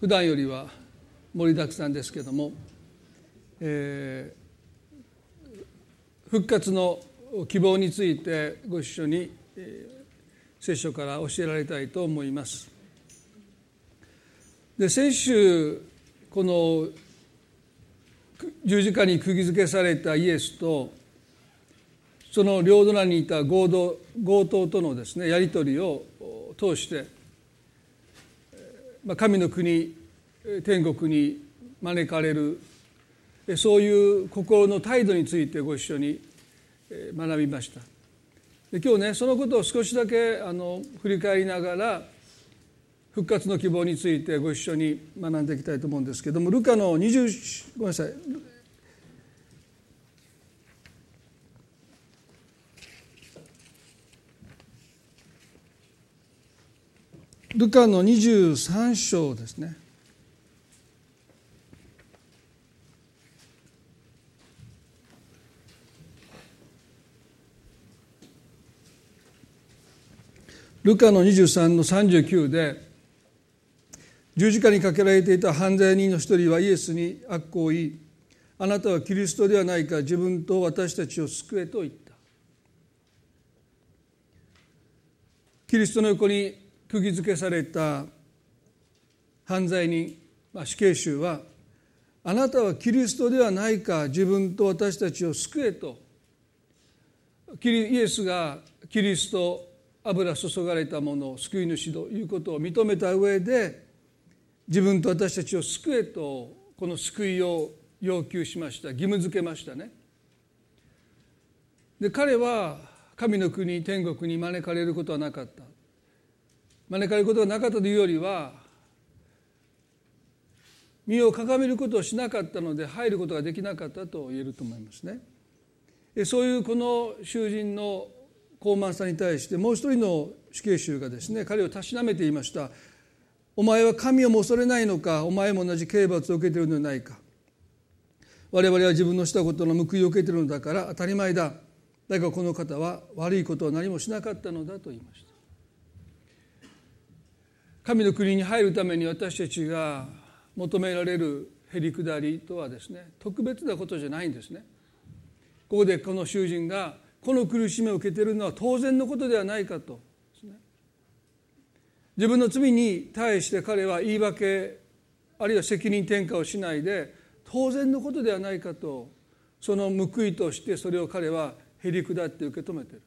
普段よりは盛りだくさんですけども、えー、復活の希望についてご一緒に、えー、聖書から教えられたいと思います。で先週この十字架に釘付けされたイエスとその両隣にいた強盗強盗とのですねやり取りを通して神の国天国に招かれるそういう心の態度についてご一緒に学びました。で今日ねそのことを少しだけあの振り返りながら復活の希望についてご一緒に学んでいきたいと思うんですけどもルカの20ごめんなさいルカの23章ですね。ルカの23の39で十字架にかけられていた犯罪人の一人はイエスに悪行を言いあなたはキリストではないか自分と私たちを救えと言った。キリストの横に釘付けされた犯罪人、まあ、死刑囚はあなたはキリストではないか自分と私たちを救えとイエスがキリスト油注がれたものを救い主ということを認めた上で自分と私たちを救えとこの救いを要求しました義務付けましたね。で彼は神の国天国に招かれることはなかった招かれることがなかったというよりは身をかがめることをしなかったので入ることができなかったと言えると思いますね。そういうこの囚人の高慢さに対してもう一人の死刑囚がですね彼をたしなめていました「お前は神をも恐れないのかお前も同じ刑罰を受けているのではないか」「我々は自分のしたことの報いを受けているのだから当たり前だ」だがこの方は悪いことを何もしなかったのだと言いました。神の国に入るために私たちが求められるへりくだりとはですね特別なことじゃないんですね。ここでこの囚人がこの苦しみを受けているのは当然のことではないかと自分の罪に対して彼は言い訳あるいは責任転嫁をしないで当然のことではないかとその報いとしてそれを彼はへりくだって受け止めている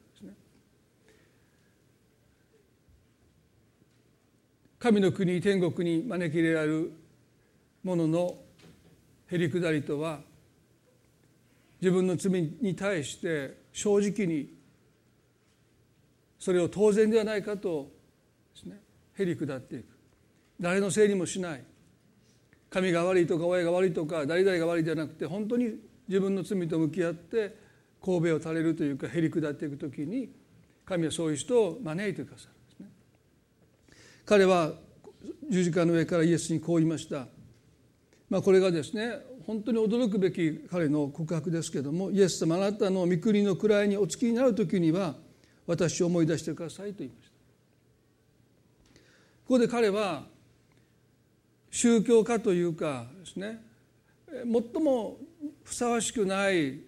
神の国天国に招き入れられるものへりくだりとは自分の罪に対して正直にそれを当然ではないかとですねへりくだっていく。誰のせいにもしない。神が悪いとか親が悪いとか誰々が悪いではなくて本当に自分の罪と向き合って神戸を垂れるというかへりくだっていく時に神はそういう人を招いてくださる彼は十字架の上からイエスにこう言いました、まあ、これがですね本当に驚くべき彼の告白ですけどもイエス様あなたの御国の位にお付きになる時には私を思い出してくださいと言いました。ここで彼は宗教家というかですね最もふさわしくない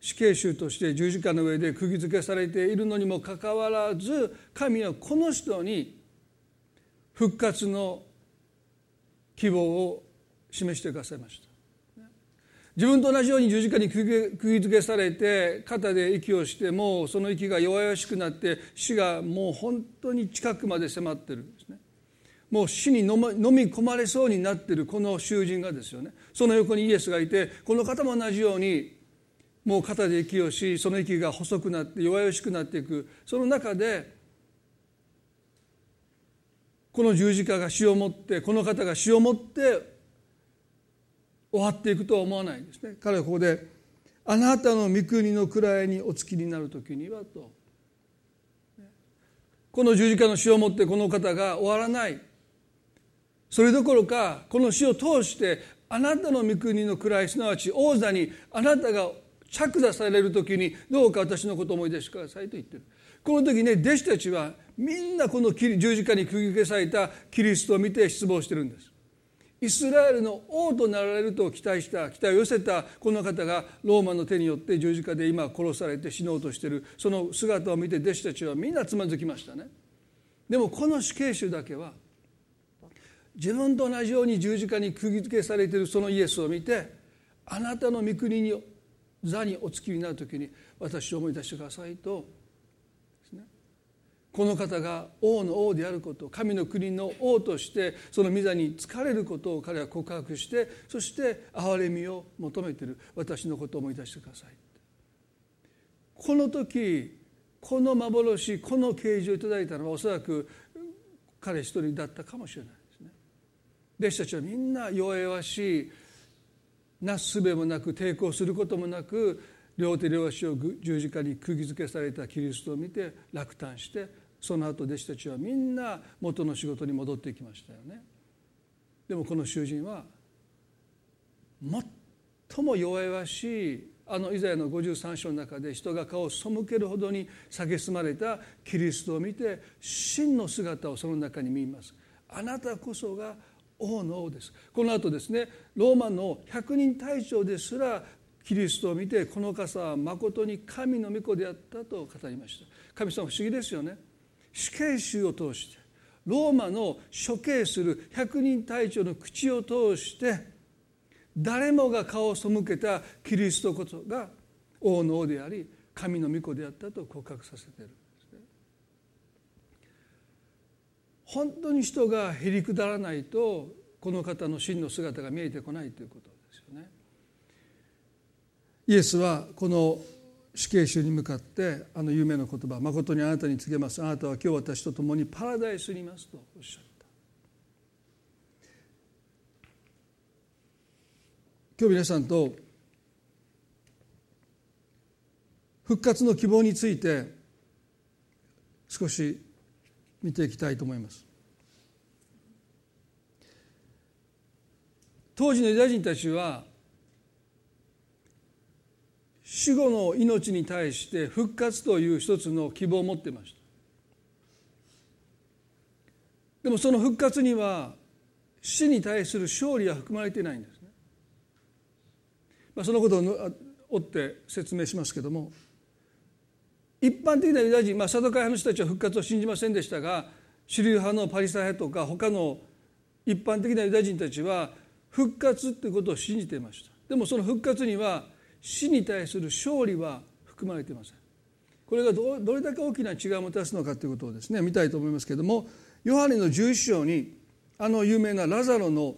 死刑囚として十字架の上で釘付けされているのにもかかわらず神はこの人に復活の希望を示してくださいました。自分と同じように十字架に釘付けされて肩で息をしてもうその息が弱々しくなって死がもう本当に近くまで迫ってるんですね。もう死に飲み込まれそうになってるこの囚人がですよね。その横にイエスがいてこの方も同じようにもう肩で息をしその息が細くなって弱々しくなっていく。その中でこの十字架が死をもってこの方が死をもって終わっていくとは思わないんですね。彼はここで「あなたの御国の位にお付きになる時には」と。この十字架の死をもってこの方が終わらない。それどころかこの死を通してあなたの御国の位すなわち王座にあなたが着座される時にどうか私のことを思い出してくださいと言ってる。この時ね弟子たちはみんなこの十字架に釘付けされたキリストを見て失望してるんです。イスラエルの王となられると期待した期待を寄せたこの方がローマの手によって十字架で今殺されて死のうとしてる。その姿を見て弟子たちはみんなつまずきましたね。でもこの死刑囚だけは自分と同じように十字架に釘付けされているそのイエスを見てあなたの御国に座にお付きになる時に私を思い出してくださいとこの方が王の王であること神の国の王としてその御座に疲れることを彼は告白してそして憐れみを求めている。私のことを思い出してくださいこの時この幻この啓示をいただいたのはおそらく彼一人だったかもしれないですね。弟子たちはみんな弱々しい。なすすべもなく抵抗することもなく両手両足を十字架に釘付けされたキリストを見て落胆してその後弟子たちはみんな元の仕事に戻っていきましたよね。でもこの囚人は最も弱々しいあのイザヤの53章の中で人が顔を背けるほどに蔑まれたキリストを見て真の姿をその中に見ます。あなたこそが王の王です。この後ですねローマの百人隊長ですらキリストを見てこの方はまことに神の御子であったと語りました。神様不思議ですよね。死刑囚を通してローマの処刑する百人隊長の口を通して誰もが顔を背けたキリストこそが王の王であり神の御子であったと告白させているんですね。本当に人がへりくだらないとこの方の真の姿が見えてこないということですよね。イエスはこの死刑囚に向かってあの有名な言葉「誠にあなたに告げます。あなたは今日私と共にパラダイスにいます」とおっしゃった。今日皆さんと復活の希望について少し見ていきたいと思います。当時のユダヤ人たちは死後の命に対して復活という一つの希望を持ってました。でもその復活には死に対する勝利は含まれていないんですね、まあ、そのことを追って説明しますけども一般的なユダヤ人、まあ、サドカイ派の人たちは復活を信じませんでしたが主流派のパリサイ派とか他の一般的なユダヤ人たちは復活ということを信じていました。でもその復活には死に対する勝利は含まれていませんこれがどれだけ大きな違いをもたらすのかということをですね見たいと思いますけれどもヨハネの11章にあの有名なラザロの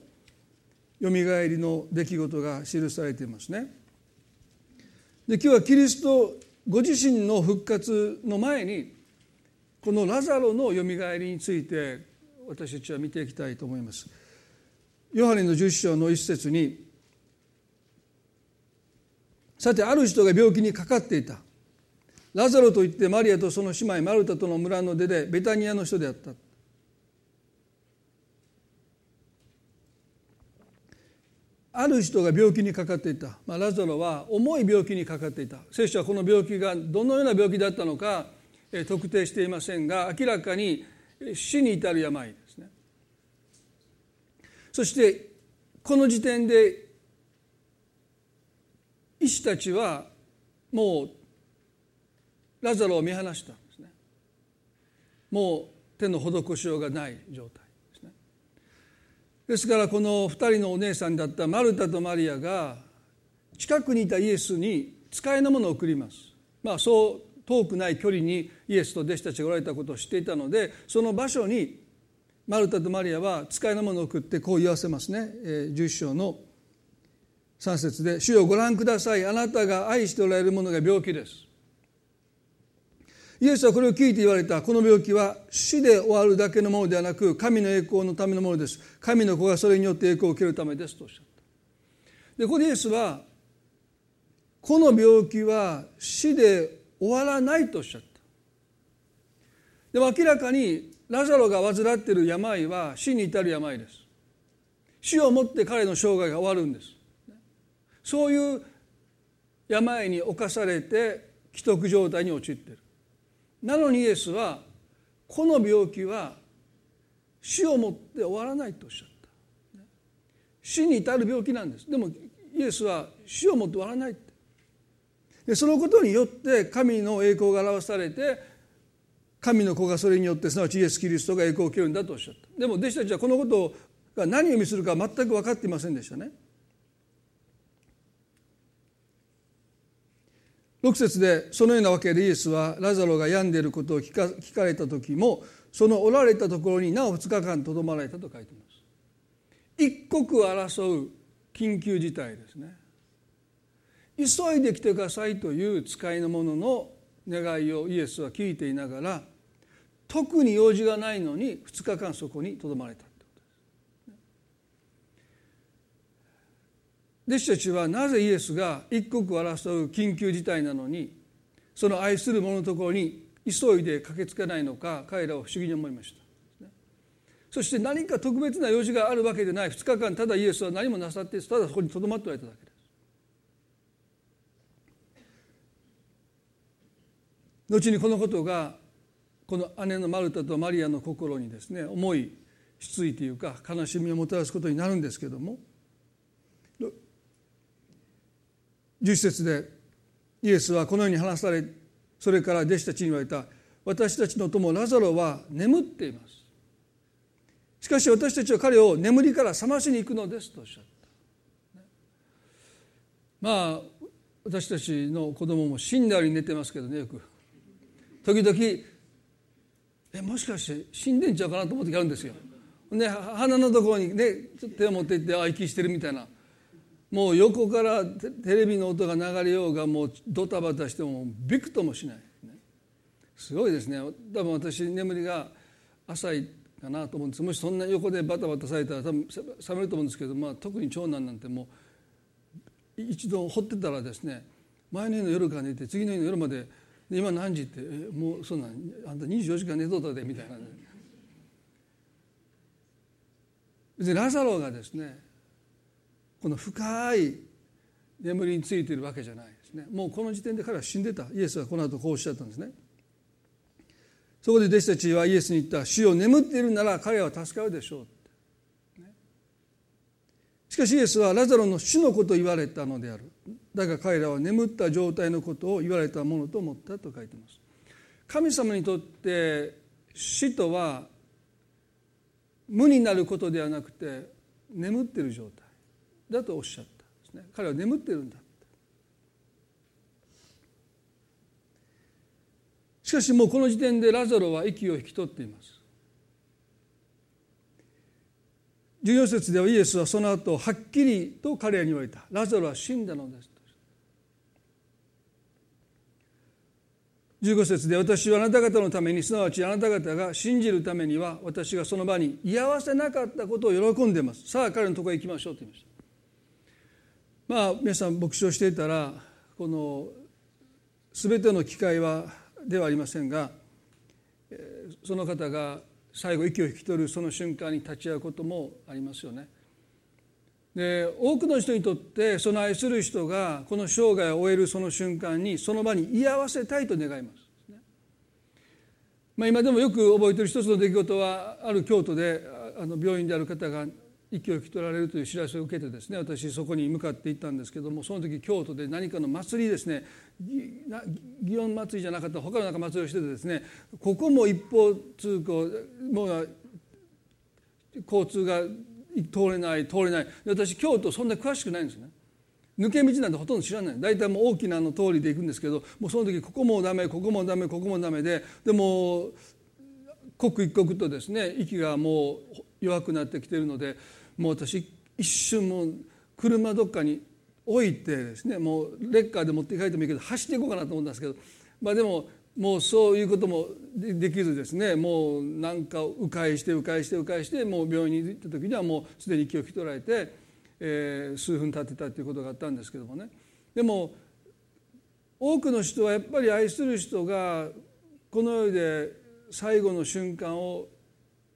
よみがえりの出来事が記されていますね。で今日はキリストご自身の復活の前にこのラザロのよみがえりについて私たちは見ていきたいと思います。ヨハネの11章の一節にさてある人が病気にかかっていた。ラザロといってマリアとその姉妹マルタとの村の出でベタニアの人であった。ある人が病気にかかっていた、まあ、ラザロは重い病気にかかっていた。聖書はこの病気がどのような病気だったのか特定していませんが明らかに死に至る病ですね。そしてこの時点で医師たちはもうラザロを見放したんですね。もう手の施しようがない状態ですね。ですからこの2人のお姉さんだったマルタとマリアが近くにいたイエスに使いのものを送ります。まあそう遠くない距離にイエスと弟子たちがおられたことを知っていたのでその場所にマルタとマリアは使いのものを送ってこう言わせますね、えー、11章の「3節で「主よご覧ください。あなたが愛しておられるものが病気です」イエスはこれを聞いて言われた。この病気は死で終わるだけのものではなく神の栄光のためのものです。神の子がそれによって栄光を受けるためですとおっしゃった。でここでイエスはこの病気は死で終わらないとおっしゃった。でも明らかにラザロが患っている病は死に至る病です。死をもって彼の生涯が終わるんです。そういう病に侵されて既得状態に陥っている。なのにイエスはこの病気は死をもって終わらないとおっしゃった。死に至る病気なんです。でもイエスは死をもって終わらないでそのことによって神の栄光が表されて神の子がそれによってすなわちイエス・キリストが栄光を受けるんだとおっしゃった。でも弟子たちはこのことが何を意味するか全く分かっていませんでしたね。6節でそのようなわけでイエスはラザロが病んでいることを聞か聞かれた時もそのおられたところになお2日間とどまられたと書いています。一刻を争う緊急事態ですね。急いで来てくださいという使いの者の願いをイエスは聞いていながら特に用事がないのに2日間そこにとどまれた。弟子たちはなぜイエスが一刻を争う緊急事態なのにその愛する者のところに急いで駆けつけないのか彼らは不思議に思いました。そして何か特別な用事があるわけでない。2日間ただイエスは何もなさってただそこにとどまっておられただけです。後にこのことがこの姉のマルタとマリアの心にですね重い失意というか悲しみをもたらすことになるんですけども11節でイエスはこのように話されそれから弟子たちに言われた。私たちの友ラザロは眠っています。しかし私たちは彼を眠りから覚ましに行くのですとおっしゃった。まあ私たちの子供も死んだり寝てますけどねよく。時々えもしかして死んでんちゃうかなと思う時あるんですよ。で鼻のところにねちょっと手を持っていってあ息してるみたいな。もう横からテレビの音が流れようがもうドタバタしてもびくともしない、すごいですね。多分私眠りが浅いかなと思うんです。もしそんな横でバタバタされたら多分冷めると思うんですけど、まあ、特に長男なんてもう一度掘ってたらですね前の日の夜から寝て次の日の夜まで今何時ってえもうそんなんあんた24時間寝とったでみたいな、別にラザロがですねこの深い眠りについているわけじゃないですね。もうこの時点で彼は死んでた。イエスはこの後こうおっしゃったんですね。そこで弟子たちはイエスに言った「死を眠っているなら彼は助かるでしょう」しかしイエスはラザロの死のことを言われたのである。だが彼らは眠った状態のことを言われたものと思ったと書いています。神様にとって死とは無になることではなくて眠ってる状態。だとおっしゃったですね。彼は眠ってるんだしかしもうこの時点でラザロは息を引き取っています。14節ではイエスはその後はっきりと彼らに言われた。ラザロは死んだのです15節で私はあなた方のためにすなわちあなた方が信じるためには私がその場に居合わせなかったことを喜んでます。さあ彼のとこへ行きましょうと言いました。まあ皆さん牧師をしていたらこの全ての機会はではありませんがその方が最後息を引き取るその瞬間に立ち会うこともありますよね。で多くの人にとってその愛する人がこの生涯を終えるその瞬間にその場に居合わせたいと願います。まあ、今でもよく覚えてる一つの出来事はある京都であの病院である方が息を引き取られるという知らせを受けてですね私そこに向かって行ったんですけどもその時京都で何かの祭りですね祇園祭りじゃなかった他のなんか祭りをしててですねここも一方通行もう交通が通れない通れない。私京都そんな詳しくないんですね。抜け道なんてほとんど知らない。大体もう大きなの通りで行くんですけどもうその時ここもダメここもダメここもダメででも刻一刻とですね息がもう弱くなってきているのでもう私一瞬もう車どっかに置いてですねもうレッカーで持って帰ってもいいけど走っていこうかなと思ったんですけどまあでももうそういうこともできずですねもうなんか迂回して迂回して迂回してもう病院に行った時にはもうすでに息を引き取られて、えー、数分経ってたっていうことがあったんですけどもね。でも多くの人はやっぱり愛する人がこの世で最後の瞬間を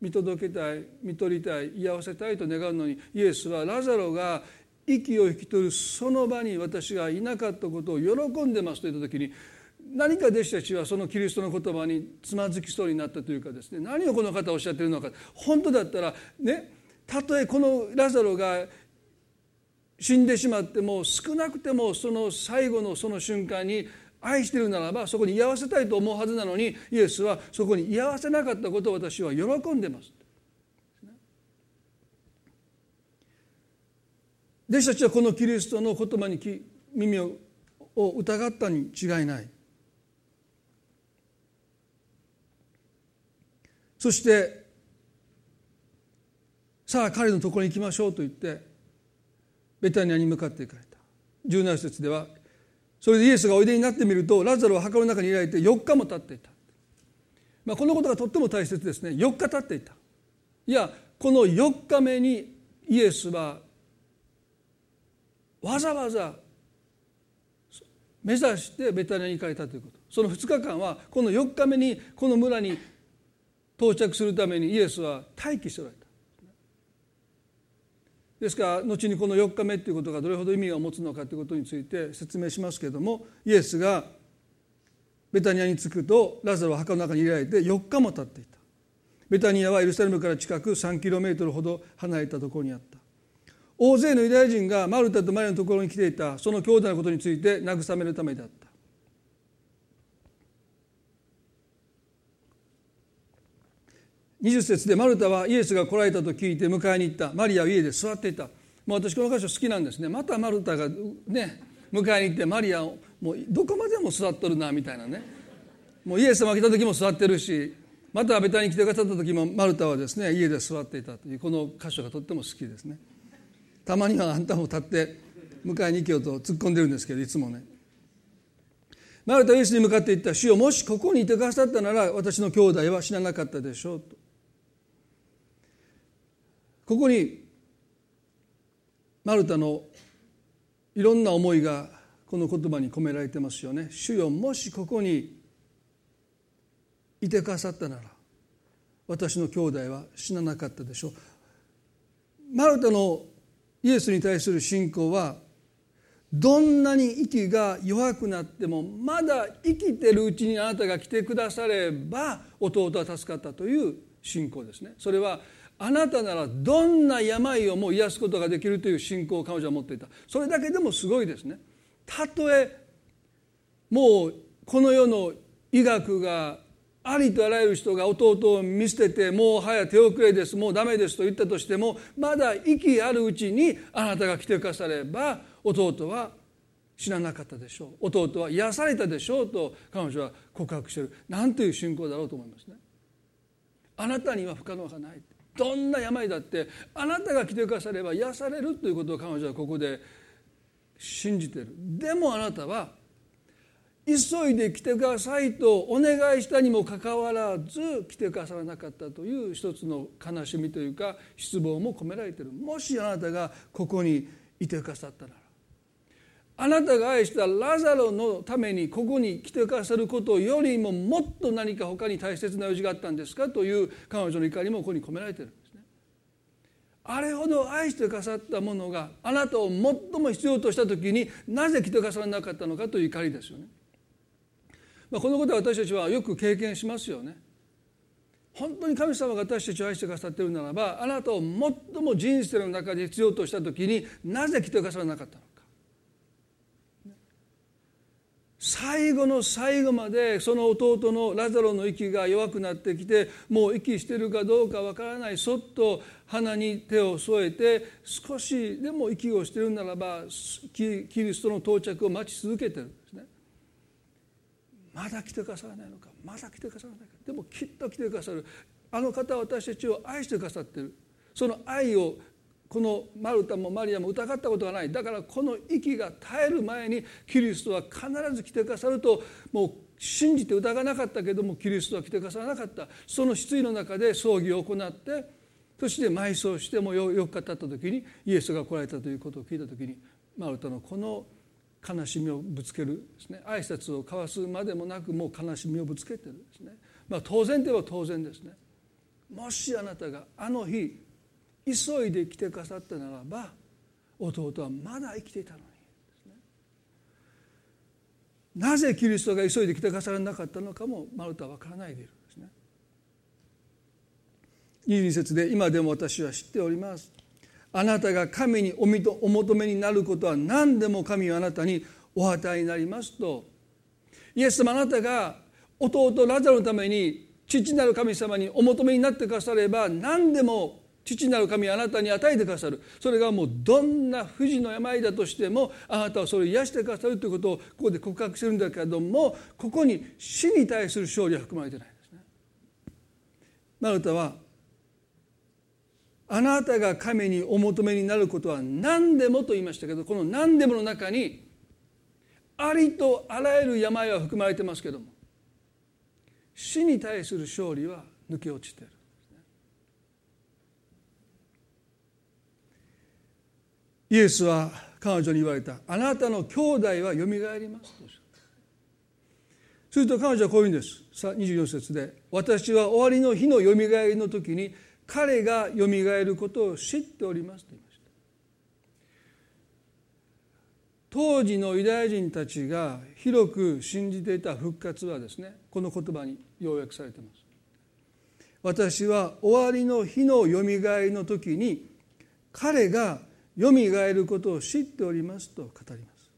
見届けたい見取りたい居合わせたいと願うのにイエスはラザロが息を引き取るその場に私がいなかったことを喜んでますと言った時に何か弟子たちはそのキリストの言葉につまずきそうになったというかですね何をこの方おっしゃっているのか本当だったらねたとえこのラザロが死んでしまっても少なくてもその最後のその瞬間に愛しているならばそこに居合わせたいと思うはずなのにイエスはそこに居合わせなかったことを私は喜んでます。弟子たちはこのキリストの言葉に耳を疑ったに違いないそしてさあ彼のところに行きましょうと言ってベタニアに向かって行かれた17節ではそれでイエスがおいでになってみるとラザロは墓の中に入れられて4日も経っていた、まあ、このことがとっても大切ですね。4日経っていた。いやこの4日目にイエスはわざわざ目指してベタニアに行かれたということ。その2日間はこの4日目にこの村に到着するためにイエスは待機しておられた。ですから後にこの4日目ということがどれほど意味を持つのかということについて説明しますけれどもイエスがベタニアに着くとラザロは墓の中に入れられて4日も経っていた。ベタニアはエルサレムから近く3キロメートルほど離れたところにあった。大勢のユダヤ人がマルタとマリアのところに来ていたその兄弟のことについて慰めるためであった。20節でマルタはイエスが来られたと聞いて迎えに行った。マリアは家で座っていた。もう私この箇所好きなんですね。またマルタがね迎えに行ってマリアをもうどこまでも座っとるなみたいなね。もうイエス様来た時も座ってるしまたベタに来てくださった時もマルタはですね家で座っていたというこの箇所がとっても好きですね。たまにはあんたも立って迎えに行けよと突っ込んでるんですけどいつもね。マルタはイエスに向かって言った。主よもしここにいてくださったなら私の兄弟は死ななかったでしょうと。ここにマルタのいろんな思いがこの言葉に込められてますよね。主よもしここにいてくださったなら私の兄弟は死ななかったでしょう。マルタのイエスに対する信仰はどんなに息が弱くなってもまだ生きてるうちにあなたが来てくだされば弟は助かったという信仰ですね。それはあなたならどんな病をも癒すことができるという信仰を彼女は持っていた。それだけでもすごいですね。たとえもうこの世の医学がありとあらゆる人が弟を見捨ててもう早手遅れですもうダメですと言ったとしてもまだ息あるうちにあなたが来てくだされば弟は死ななかったでしょう。弟は癒されたでしょうと彼女は告白している何という信仰だろうと思いますね。あなたには不可能がない。どんな病だってあなたが来てくだされば癒されるということを彼女はここで信じてる。でもあなたは急いで来てくださいとお願いしたにもかかわらず来てくださらなかったという一つの悲しみというか失望も込められている。もしあなたがここにいてくださったら。あなたが愛したラザロのためにここに来てくださることよりももっと何か他に大切な用事があったんですかという彼女の怒りもここに込められているんですね。あれほど愛してくださったものがあなたを最も必要とした時になぜ来てくださらなかったのかという怒りですよね。まあ、このことは私たちはよく経験しますよね。本当に神様が私たちを愛してくださっているならばあなたを最も人生の中で必要とした時になぜ来てくださらなかったのか最後の最後までその弟のラザロの息が弱くなってきてもう息してるかどうかわからないそっと鼻に手を添えて少しでも息をしてるならばキリストの到着を待ち続けてるんですね。まだ来てくださらないのかまだ来てくださらないか。でもきっと来てくださる。あの方は私たちを愛してくださってる。その愛をこのマルタもマリアも疑ったことがない。だからこの息が絶える前にキリストは必ず来てくださるともう信じて疑わなかったけどもキリストは来てくださらなかった。その失意の中で葬儀を行ってそして埋葬してもよく語った時にイエスが来られたということを聞いた時にマルタのこの悲しみをぶつけるですね。挨拶を交わすまでもなくもう悲しみをぶつけてるですね、まあ、当然では当然ですね。もしあなたがあの日急いで来てくださったならば弟はまだ生きていたのに、なぜキリストが急いで来てくださらなかったのかもマルタは分からないでいるんですね。22節で「今でも私は知っております」あなたが神にお求めになることは何でも神はあなたにお与えになりますと。イエス様あなたが弟ラザロのために父なる神様にお求めになってくだされば何でも父なる神あなたに与えてくださるそれがもうどんな不治の病だとしてもあなたはそれを癒してくださるということをここで告白してるんだけどもここに死に対する勝利は含まれてないんですね。マルタはあなたが神にお求めになることは何でもと言いましたけどこの何でもの中にありとあらゆる病は含まれてますけども死に対する勝利は抜け落ちてるイエスは彼女に言われた。あなたの兄弟はよみがえりますすると彼女はこういうんです。さあ24節で私は終わりの日のよみがえりの時に彼がよみがえることを知っておりますと言いました。当時のユダヤ人たちが広く信じていた復活はですねこの言葉に要約されています。私は終わりの日のよみがえりの時に彼がよみがえることを知っておりますと語ります。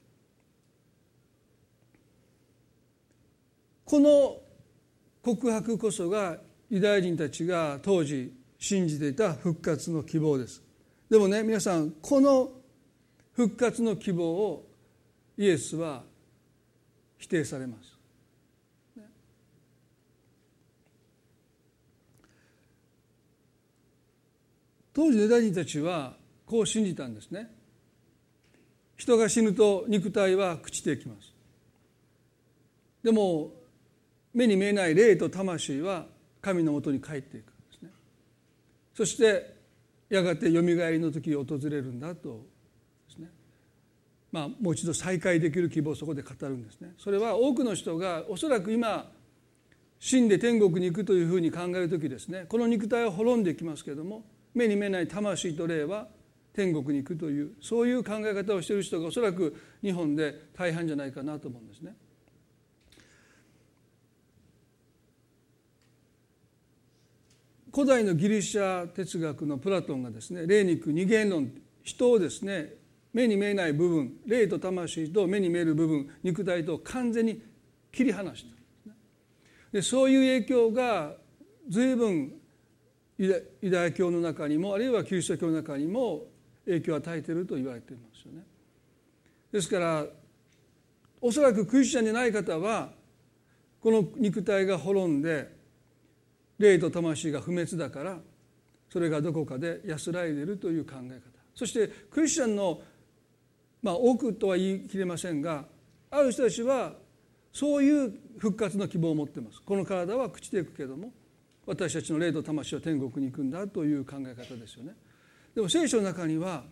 この告白こそがユダヤ人たちが当時信じていた復活の希望です。でもね皆さんこの復活の希望をイエスは否定されます。当時のユダヤ人たちはこう信じたんですね。人が死ぬと肉体は朽ちていきます。でも目に見えない霊と魂は神のもとに帰っていくんですね。そしてやがてよみがえりの時訪れるんだとまあ、もう一度再会できる希望をそこで語るんですね。それは多くの人がおそらく今死んで天国に行くというふうに考える時ですねこの肉体は滅んでいきますけれども目に見えない魂と霊は天国に行くというそういう考え方をしている人がおそらく日本で大半じゃないかなと思うんですね。古代のギリシャ哲学のプラトンがですね霊肉二元論人をですね目に見えない部分霊と魂と目に見える部分肉体と完全に切り離したでそういう影響が随分ユダヤ教の中にもあるいはキリスト教の中にも影響を与えていると言われていますよね。ですからおそらくクリスチャンでない方はこの肉体が滅んで霊と魂が不滅だからそれがどこかで安らいでいるという考え方。そしてクリスチャンのまあ多くとは言い切れませんがある人たちはそういう復活の希望を持ってます。この体は朽ちていくけども私たちの霊と魂は天国に行くんだという考え方ですよね。でも聖書の中には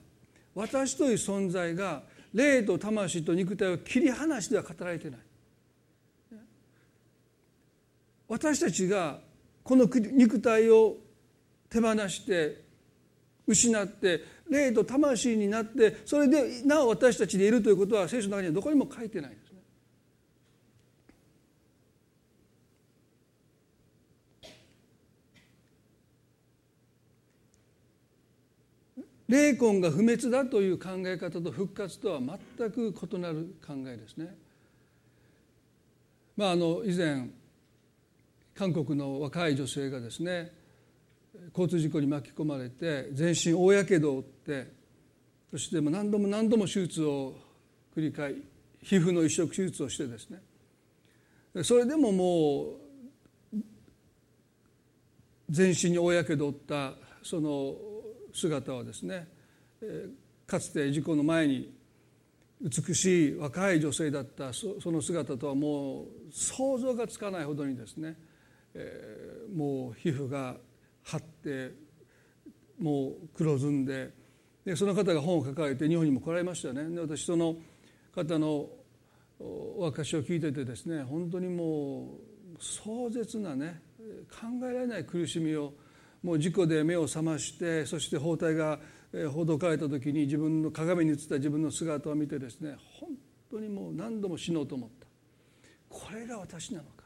私という存在が霊と魂と肉体を切り離しては語られてない。私たちがこの肉体を手放して失って霊と魂になってそれでなお私たちでいるということは聖書の中にはどこにも書いてないですね。霊魂が不滅だという考え方と復活とは全く異なる考えですね。まあ、あの以前韓国の若い女性がですね交通事故に巻き込まれて全身大やけどを負ってそして何度も何度も手術を繰り返皮膚の移植手術をしてですねそれでももう全身に大やけどを負ったその姿はですねかつて事故の前に美しい若い女性だったその姿とはもう想像がつかないほどにですねもう皮膚が張ってもう黒ずんででその方が本を書かれて日本にも来られましたね。で私その方のお証しを聞いててですね本当にもう壮絶なね考えられない苦しみをもう事故で目を覚ましてそして包帯がほどかれた時に自分の鏡に映った自分の姿を見てですね本当にもう何度も死のうと思った。これが私なのか、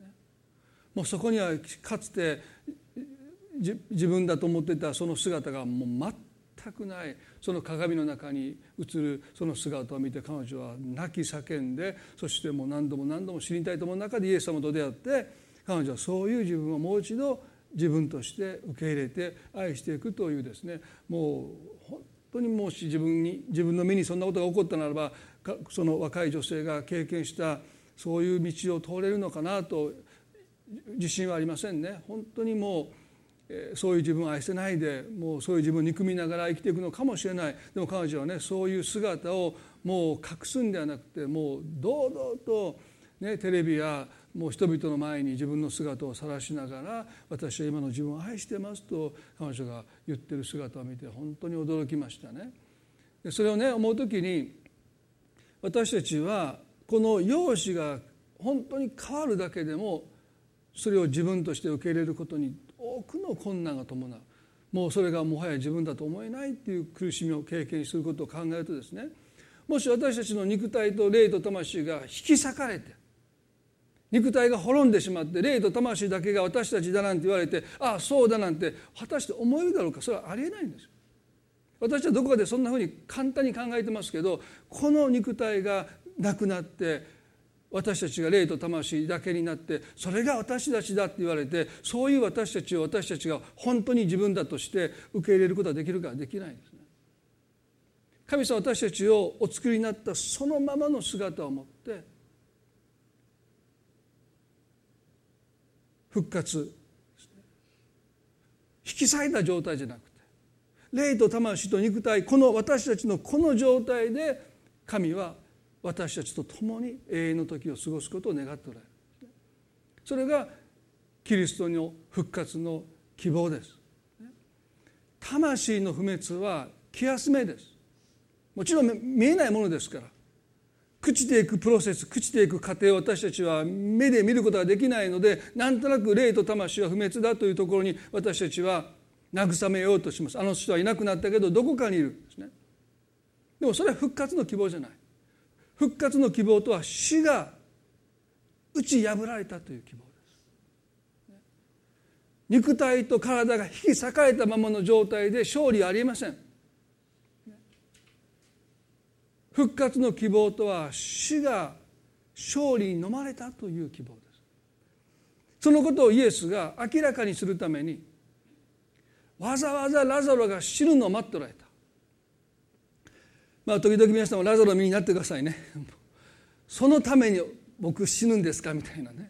ね、もうそこにはかつて自分だと思ってたその姿がもう全くない。その鏡の中に映るその姿を見て彼女は泣き叫んでそしてもう何度も何度も知りたいと思う中でイエス様と出会って彼女はそういう自分をもう一度自分として受け入れて愛していくというですね。もう本当にもし自分に自分の身にそんなことが起こったならばその若い女性が経験したそういう道を通れるのかなと自信はありませんね。本当にもうそういう自分を愛せないでもうそういう自分を憎みながら生きていくのかもしれない。でも彼女はねそういう姿をもう隠すんではなくてもう堂々と、ね、テレビやもう人々の前に自分の姿を晒しながら私は今の自分を愛してますと彼女が言ってる姿を見て本当に驚きましたね。でそれをね思う時に私たちはこの容姿が本当に変わるだけでもそれを自分として受け入れることに多くの困難が伴うもうそれがもはや自分だと思えないっていう苦しみを経験することを考えるとですねもし私たちの肉体と霊と魂が引き裂かれて肉体が滅んでしまって霊と魂だけが私たちだなんて言われてああそうだなんて果たして思えるだろうか？それはありえないんですよ。私はどこかでそんなふうに簡単に考えてますけどこの肉体がなくなって私たちが霊と魂だけになってそれが私たちだって言われてそういう私たちを私たちが本当に自分だとして受け入れることはできるかできないんですね。神様私たちをお作りになったそのままの姿を持って復活。引き裂いた状態じゃなくて霊と魂と肉体この私たちのこの状態で神は私たちと共に永遠の時を過ごすことを願っておられる。それがキリストの復活の希望です。魂の不滅は気休めです。もちろん見えないものですから。朽ちていくプロセス朽ちていく過程を私たちは目で見ることができないのでなんとなく霊と魂は不滅だというところに私たちは慰めようとします。あの人はいなくなったけどどこかにいるんですね。でもそれは復活の希望じゃない。復活の希望とは死が打ち破られたという希望です。肉体と体が引き裂かれたままの状態で勝利ありえません。復活の希望とは死が勝利に飲まれたという希望です。そのことをイエスが明らかにするためにわざわざラザロが死ぬのを待っておられた。まあ時々皆さんもラザロ身になってくださいね。そのために僕死ぬんですかみたいなね。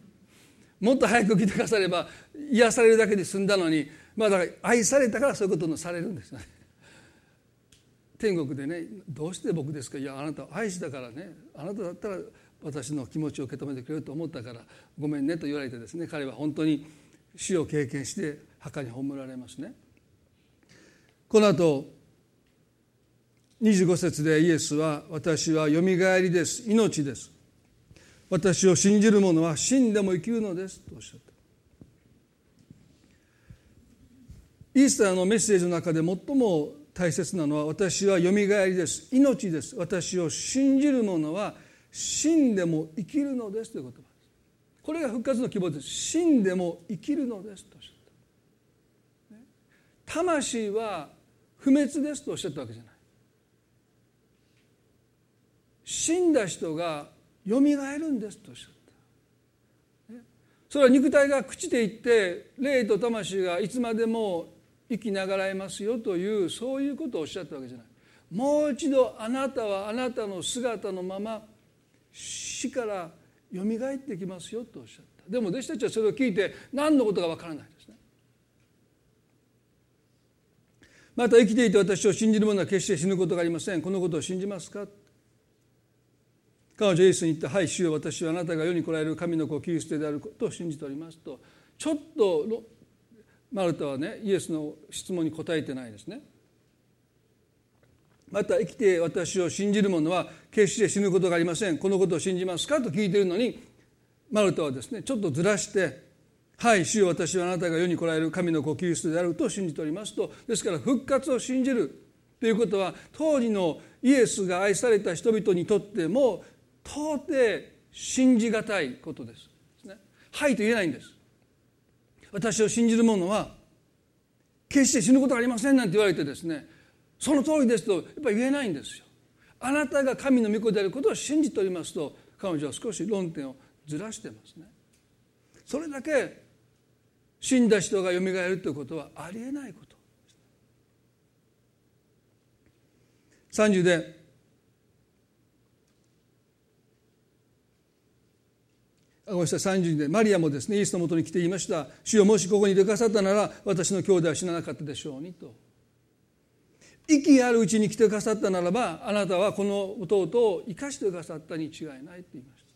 もっと早く来てくだされば癒されるだけで済んだのにまあだから愛されたからそういうことのされるんですよね。天国でねどうして僕ですか？いやあなた愛したからね。あなただったら私の気持ちを受け止めてくれると思ったからごめんねと言われてですね彼は本当に死を経験して墓に葬られますね。この後25節でイエスは私はよみがえりです。命です。私を信じる者は死んでも生きるのです。とおっしゃった。イースターのメッセージの中で最も大切なのは私はよみがえりです。命です。私を信じる者は死んでも生きるのですという言葉です。これが復活の希望です。死んでも生きるのですとおっしゃった。魂は不滅ですとおっしゃったわけじゃない。死んだ人がよみがえるんですとおっしゃった。それは肉体が朽ちていって霊と魂がいつまでも生きながらえますよというそういうことをおっしゃったわけじゃない。もう一度あなたはあなたの姿のまま死からよみがえってきますよとおっしゃった。でも弟子たちはそれを聞いて何のことかわからないですね。また生きていて私を信じる者は決して死ぬことがありません。このことを信じますか？彼女イエスに言って「はい主よ私はあなたが世に来られる神の子キリストであることを信じております」と。ちょっとマルタはねイエスの質問に答えてないですね。また生きて私を信じる者は決して死ぬことがありませんこのことを信じますかと聞いているのにマルタはですねちょっとずらして「はい主よ私はあなたが世に来られる神の子キリストであると信じております」とですから復活を信じるということは当時のイエスが愛された人々にとっても到底信じがたいことです。はいと言えないんです。私を信じる者は決して死ぬことはありませんなんて言われてですねその通りですとやっぱり言えないんですよ。あなたが神の御子であることを信じておりますと彼女は少し論点をずらしてますね。それだけ死んだ人がよみがえるということはありえないこと30でごめんなさい。30でマリアもですねイエスのもとに来て言いました「主よもしここにいてくださったなら私の兄弟は死ななかったでしょうに」と。息あるうちに来てくださったならばあなたはこの弟を生かしてくださったに違いないと言いました。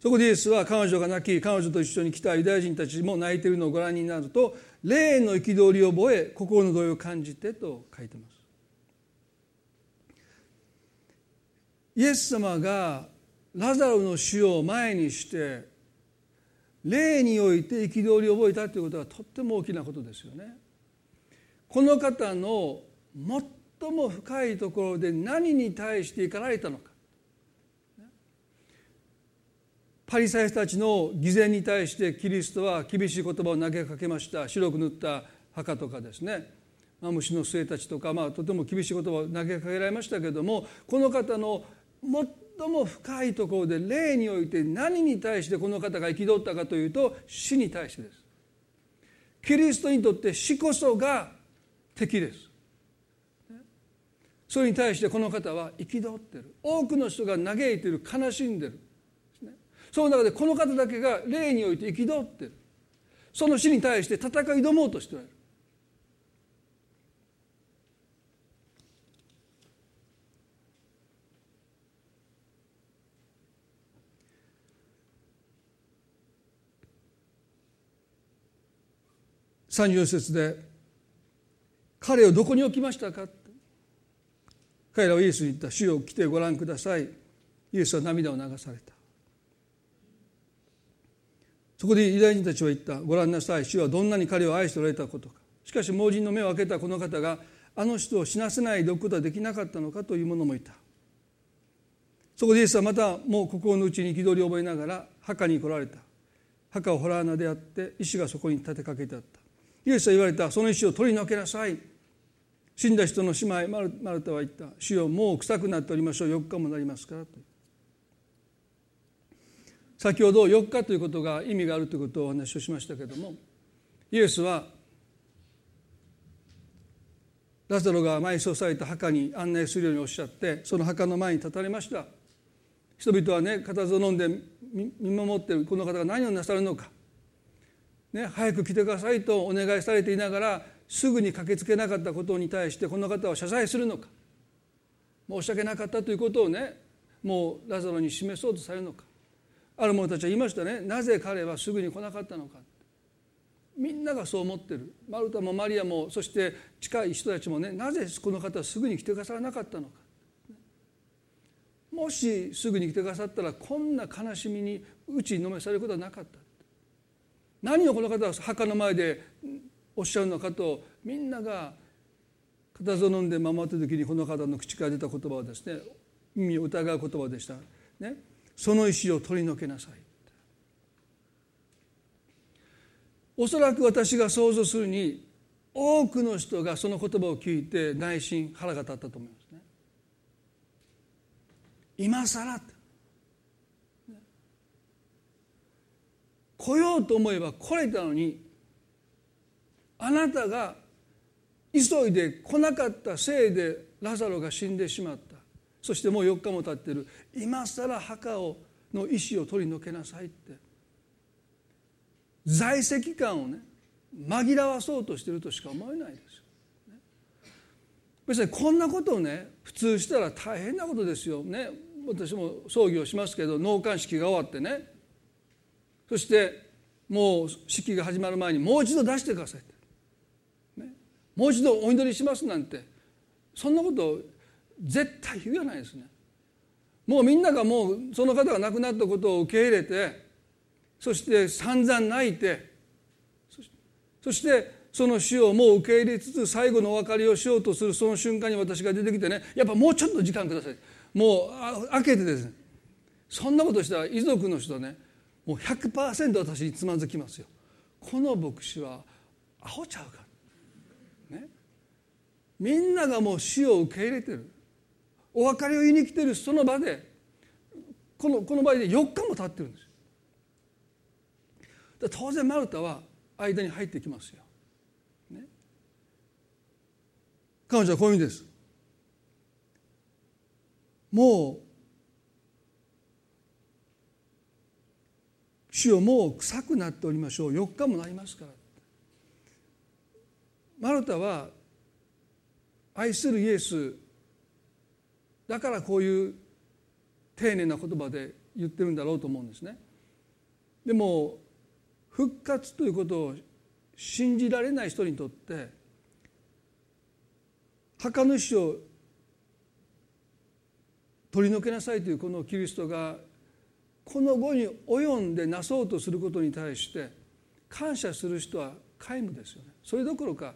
そこでイエスは彼女が泣き彼女と一緒に来たユダヤ人たちも泣いているのをご覧になると霊の憤りを覚え心の動揺を感じてと書いてます。イエス様がラザロの死を前にして霊において憤りを覚えたということはとっても大きなことですよね。この方の最も深いところで何に対して怒られたのか。パリサイ人たちの偽善に対してキリストは厳しい言葉を投げかけました。白く塗った墓とかですね。マムシの末たちとか、まあ、とても厳しい言葉を投げかけられましたけれどもこの方の最も深いところで霊において何に対してこの方が憤ったかというと死に対してです。キリストにとって死こそが敵です。それに対してこの方は憤ってる。多くの人が嘆いている悲しんでる。その中でこの方だけが霊において憤ってる。その死に対して戦い挑もうとしておられる。34節で彼をどこに置きましたか？彼らはイエスに言った。主を来てご覧ください。イエスは涙を流された。そこでユダヤ人たちは言った。ご覧なさい。主はどんなに彼を愛しておられたことか。しかし盲人の目を開けたこの方があの人を死なせないでおくことはできなかったのかという者もいた。そこでイエスはまたもう心の内に憤りを覚えながら墓に来られた。墓を洞穴であって石がそこに立てかけてあった。イエスは言われた。その石を取り除けなさい。死んだ人の姉妹マルタは言った。主よもう臭くなっておりましょう。4日もなりますからと。先ほど4日ということが意味があるということをお話をしましたけれどもイエスはラザロが埋葬された墓に案内するようにおっしゃってその墓の前に立たれました。人々はね固唾を飲んで見守ってる。この方が何をなさるのか。ね、早く来てくださいとお願いされていながらすぐに駆けつけなかったことに対してこの方は謝罪するのか。申し訳なかったということをねもうラザロに示そうとされるのか。ある者たちは言いましたね。なぜ彼はすぐに来なかったのか。みんながそう思ってる。マルタもマリアもそして近い人たちもねなぜこの方はすぐに来てくださらなかったのか。もしすぐに来てくださったらこんな悲しみに打ちにのめされることはなかった。何をこの方は墓の前でおっしゃるのかとみんなが固唾を飲んで守った時にこの方の口から出た言葉はですね意味を疑う言葉でした。ね、その石を取り除けなさい。おそらく私が想像するに多くの人がその言葉を聞いて内心腹が立ったと思いますね。今更来ようと思えば来れたのにあなたが急いで来なかったせいでラザロが死んでしまった。そしてもう4日も経ってる。今更墓をの石を取り除けなさいって。在籍感をね紛らわそうとしてるとしか思えないですよ。別にこんなことをね普通したら大変なことですよ。ね。私も葬儀をしますけど納棺式が終わってねそしてもう式が始まる前にもう一度出してください、ね、もう一度お祈りしますなんて。そんなこと絶対言わないですね。もうみんながもうその方が亡くなったことを受け入れてそして散々泣いてそしてその死をもう受け入れつつ最後のお別れをしようとするその瞬間に私が出てきてねやっぱもうちょっと時間ください。もう開けてですね。そんなことしたら遺族の人ねもう100%私につまずきますよ。この牧師はアホちゃうか。ね。みんながもう死を受け入れてる。お別れを言いに来てる。その場でこのこの場合で4日も経ってるんですよ。当然マルタは間に入ってきますよ。ね、彼女はこういう意味です。もう主よもう臭くなっておりましょう。4日もなりますから。マルタは愛するイエスだからこういう丁寧な言葉で言ってるんだろうと思うんですね。でも復活ということを信じられない人にとって墓主を取り除けなさいというこのキリストがこの後に及んでなそうとすることに対して感謝する人は皆無ですよね。それどころか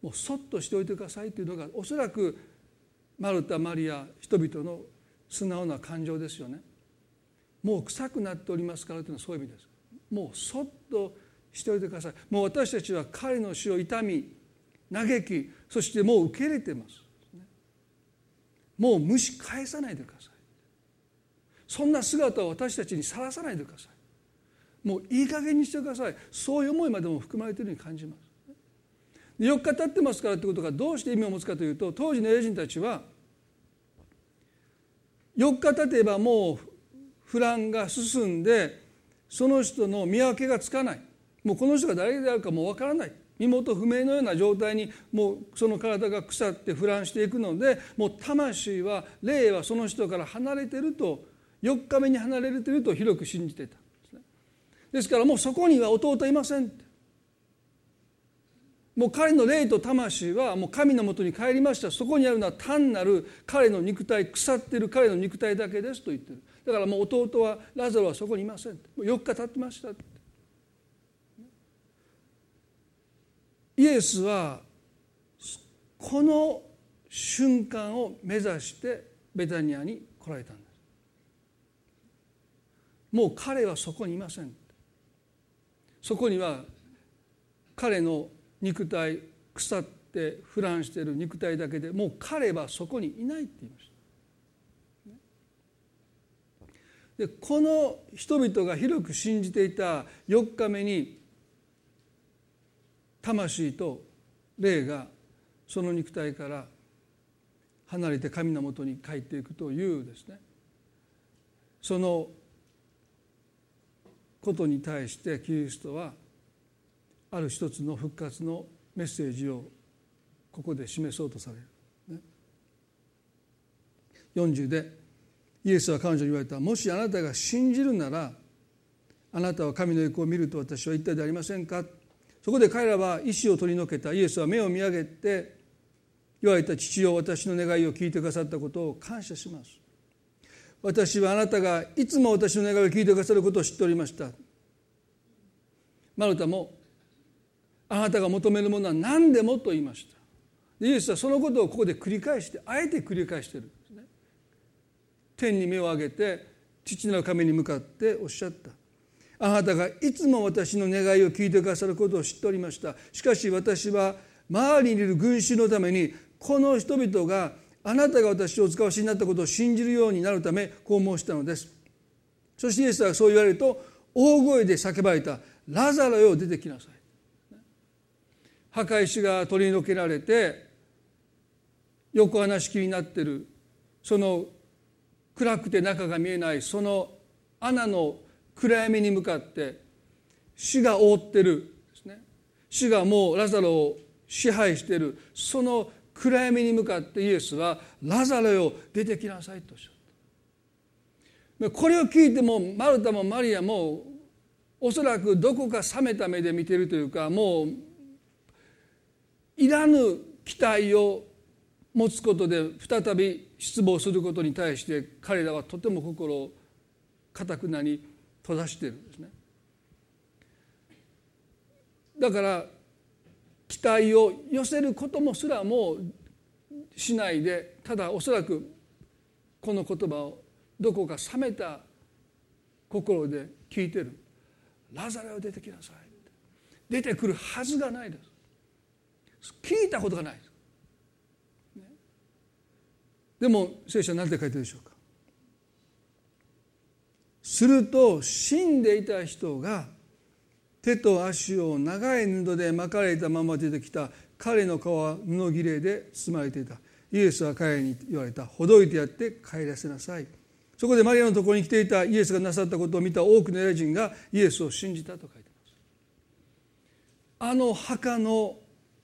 もうそっとしておいてくださいというのがおそらくマルタマリア人々の素直な感情ですよね。もう臭くなっておりますからというのはそういう意味です。もうそっとしておいてください。もう私たちは彼の死を痛み嘆きそしてもう受け入れてます。もう蒸し返さないでください。そんな姿を私たちにさらさないでください。もういい加減にしてください。そういう思いまでも含まれているように感じます。4日経ってますからということがどうして意味を持つかというと当時の英人たちは4日経てばもう不乱が進んでその人の見分けがつかない。もうこの人が誰であるかもう分からない。身元不明のような状態にもうその体が腐って腐乱していくのでもう魂は霊はその人から離れてると4日目に離れてると広く信じてた。ですからもうそこには弟いません。もう彼の霊と魂はもう神のもとに帰りました。そこにあるのは単なる彼の肉体腐ってる彼の肉体だけですと言ってる。だからもう弟はラザロはそこにいません。もう4日経ってましたイエスはこの瞬間を目指してベタニアに来られたんです。もう彼はそこにいません。そこには彼の肉体腐って腐乱している肉体だけでもう彼はそこにいないって言いました。でこの人々が広く信じていた4日目に魂と霊がその肉体から離れて神のもとに帰っていくというですね。そのことに対してキリストはある一つの復活のメッセージをここで示そうとされる。40でイエスは彼女に言われた。もしあなたが信じるならあなたは神の栄光を見ると私は言ったでありませんか？そこで彼らは石を取り除けた。イエスは目を見上げて言われた父よ私の願いを聞いてくださったことを感謝します。私はあなたがいつも私の願いを聞いてくださることを知っておりました。マルタもあなたが求めるものは何でもと言いました。イエスはそのことをここで繰り返してあえて繰り返してるんですね。天に目を上げて父なる神に向かっておっしゃった。あなたがいつも私の願いを聞いてくださることを知っておりました。しかし私は周りにいる群衆のためにこの人々があなたが私をお使わしになったことを信じるようになるためこう申したのです。そしてイエスはそう言われると大声で叫ばれた「ラザロよ出てきなさい」墓石が取り除けられて横穴式になってる。その暗くて中が見えない。その穴の暗闇に向かって死が覆ってる。ですね。死がもうラザロを支配している。その暗闇に向かってイエスは「ラザロよ出てきなさい」とおっしゃったこれを聞いてもマルタもマリアもおそらくどこか冷めた目で見てるというかもういらぬ期待を持つことで再び失望することに対して彼らはとても心をかたくなに閉ざしているんですね。だから期待を寄せることもすらもしないでただおそらくこの言葉をどこか冷めた心で聞いてる「ラザレを出てきなさい」出てくるはずがないです。聞いたことがないです、ね、でも聖書は何て書いてるでしょうか。すると死んでいた人が手と足を長い布で巻かれたまま出てきた彼の顔は布切れで包まれていた。イエスは彼に言われた。ほどいてやって帰らせなさい。そこでマリアのところに来ていたイエスがなさったことを見た多くのユダヤ人がイエスを信じたと書いてます。あの墓の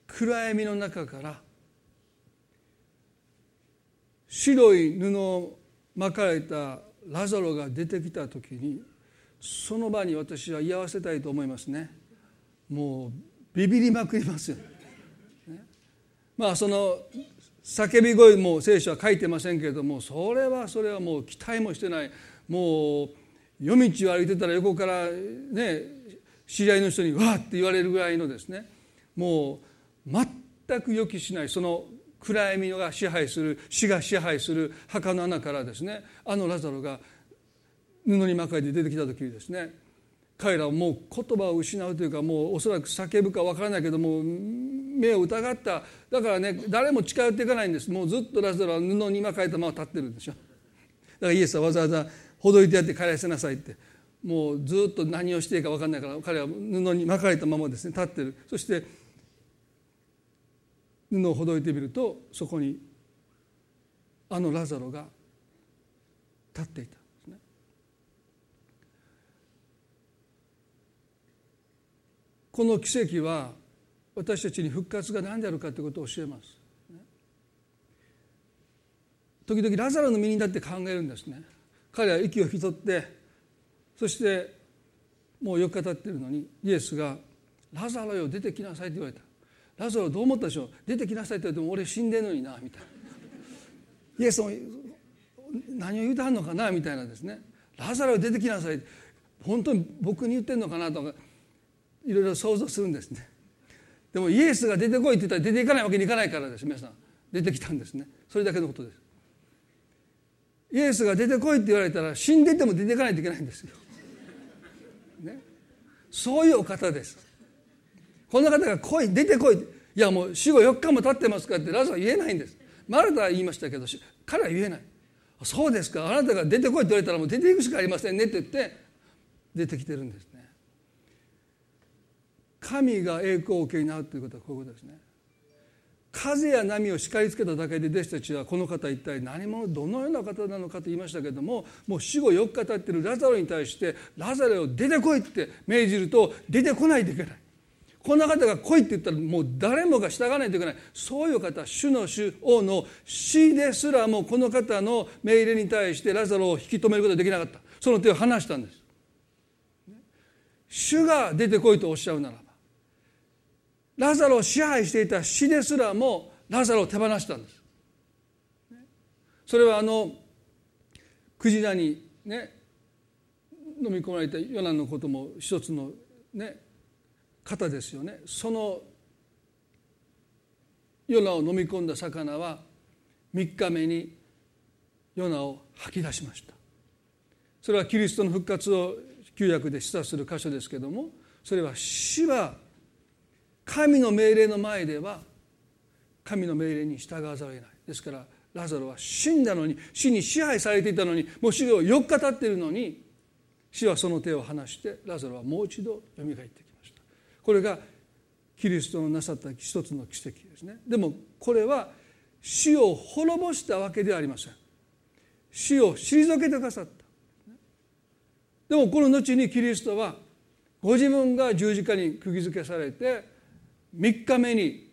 暗闇の中から白い布を巻かれたラザロが出てきた時にその場に私は居合わせたいと思いますね。もうビビりまくりますよ、ね、まあその叫び声も聖書は書いてませんけれどもそれはそれはもう期待もしてない。もう夜道を歩いてたら横からね知り合いの人に「わっ!」って言われるぐらいのですね。もう全く予期しないその暗闇が支配する死が支配する墓の穴からですねあのラザロが布に巻かれて出てきた時にですね。彼らはもう言葉を失うというかもうおそらく叫ぶか分からないけども目を疑った。だからね誰も近寄っていかないんです。もうずっとラザロは布に巻かれたまま立ってるんでしょだからイエスはわざわざほどいてやって帰らせなさいって。もうずっと何をしていいか分かんないから彼は布に巻かれたままですね立ってる。そして布をほどいてみるとそこにあのラザロが立っていたんですね。この奇跡は私たちに復活が何であるかということを教えます。時々ラザロの身になって考えるんですね。彼は息を引き取ってそしてもう4日経ってるのにイエスが「ラザロよ出てきなさい」と言われた。ラザロどう思ったでしょう出てきなさいって言っても俺死んでんのになみたいな。イエスも何を言うてはんのかな？みたいなですねラザロ出てきなさい本当に僕に言ってんのかな？とか。いろいろ想像するんですね。でもイエスが出てこいって言ったら出ていかないわけにいかないからです。皆さん。出てきたんですね。それだけのことです。イエスが出てこいって言われたら死んでても出ていかないといけないんですよ、ね、そういうお方です。この方が来い出てこい。いやもう死後4日も経ってますかってラザは言えないんです。マルタは言いましたけど彼は言えない。そうですか。あなたが出てこいって言われたらもう出ていくしかありませんねって言って出てきてるんですね。神が栄光を受けになるということはこういうことですね。風や波を叱りつけただけで弟子たちはこの方一体何者どのような方なのかと言いましたけどももう死後4日経ってるラザロに対してラザロを出てこいって命じると出てこないといけない。こんな方が来いって言ったらもう誰もが従わないといけない。そういう方主の主王の死ですらもこの方の命令に対してラザロを引き止めることができなかった。その手を離したんです。主が出てこいとおっしゃるならラザロを支配していた死ですらもラザロを手放したんです。それはあのクジラにね飲み込まれたヨナのことも一つのね方ですよね。そのヨナを飲み込んだ魚は3日目にヨナを吐き出しました。それはキリストの復活を旧約で示唆する箇所ですけどもそれは死は神の命令の前では神の命令に従わざるを得ない。ですからラザロは死んだのに死に支配されていたのにもう死後4日経っているのに死はその手を離してラザロはもう一度よみがえってきこれがキリストのなさった一つの奇跡ですね。でもこれは死を滅ぼしたわけではありません。死を退けてくださった。でもこの後にキリストはご自分が十字架に釘付けされて3日目に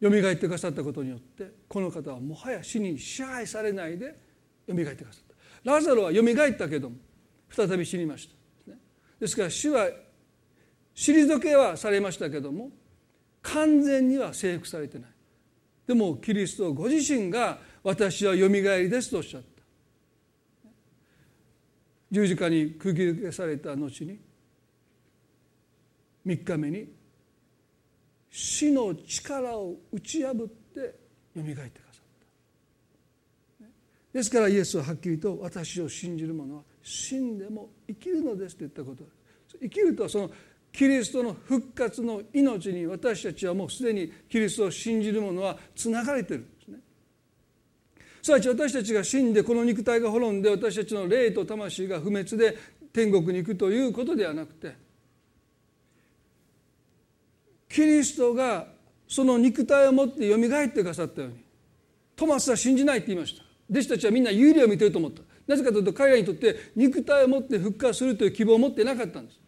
よみがえってくださったことによってこの方はもはや死に支配されないでよみがえってくださった。ラザロはよみがえったけども再び死にました。ですから死は退けはされましたけども完全には征服されてない。でもキリストご自身が私はよみがえりですとおっしゃった。十字架に釘付けされた後に3日目に死の力を打ち破ってよみがえってくださった。ですからイエスははっきりと私を信じる者は死んでも生きるのですと言ったこと。生きるとはそのキリストの復活の命に私たちはもうすでにキリストを信じる者はつながれてるんですね。すなわち私たちが死んでこの肉体が滅んで私たちの霊と魂が不滅で天国に行くということではなくてキリストがその肉体を持ってよみがえってくださったようにトマスは信じないって言いました。弟子たちはみんな有利を見てると思った。なぜかというと彼らにとって肉体を持って復活するという希望を持ってなかったんです。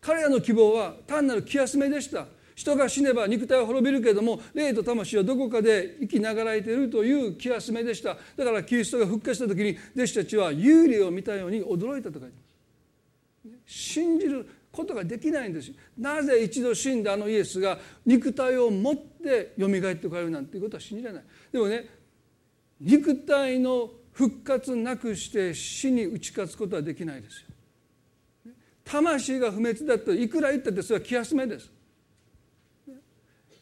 彼らの希望は単なる気休めでした。人が死ねば肉体は滅びるけれども霊と魂はどこかで生きながらえているという気休めでした。だからキリストが復活した時に弟子たちは有利を見たように驚いたと書いてます。信じることができないんです。なぜ一度死んだあのイエスが肉体を持ってよみがえってこられるなんていうことは信じられない。でもね肉体の復活なくして死に打ち勝つことはできないですよ。魂が不滅だといくら言ったってそれは気休めです。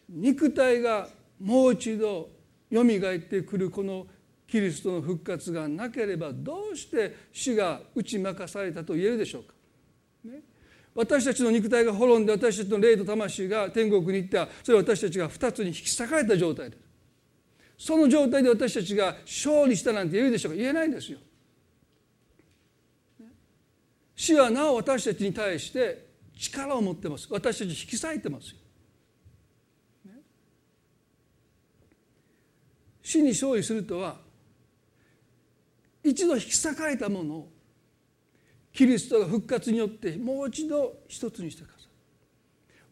肉体がもう一度よみがえってくるこのキリストの復活がなければどうして死が打ち負かされたと言えるでしょうか、ね、私たちの肉体が滅んで私たちの霊と魂が天国に行った。それは私たちが二つに引き裂かれた状態ですその状態で私たちが勝利したなんて言えるでしょうか。言えないんですよ。死はなお私たちに対して力を持ってます。私たち引き裂いてますよ。死に勝利するとは一度引き裂かれたものをキリストが復活によってもう一度一つにしてください。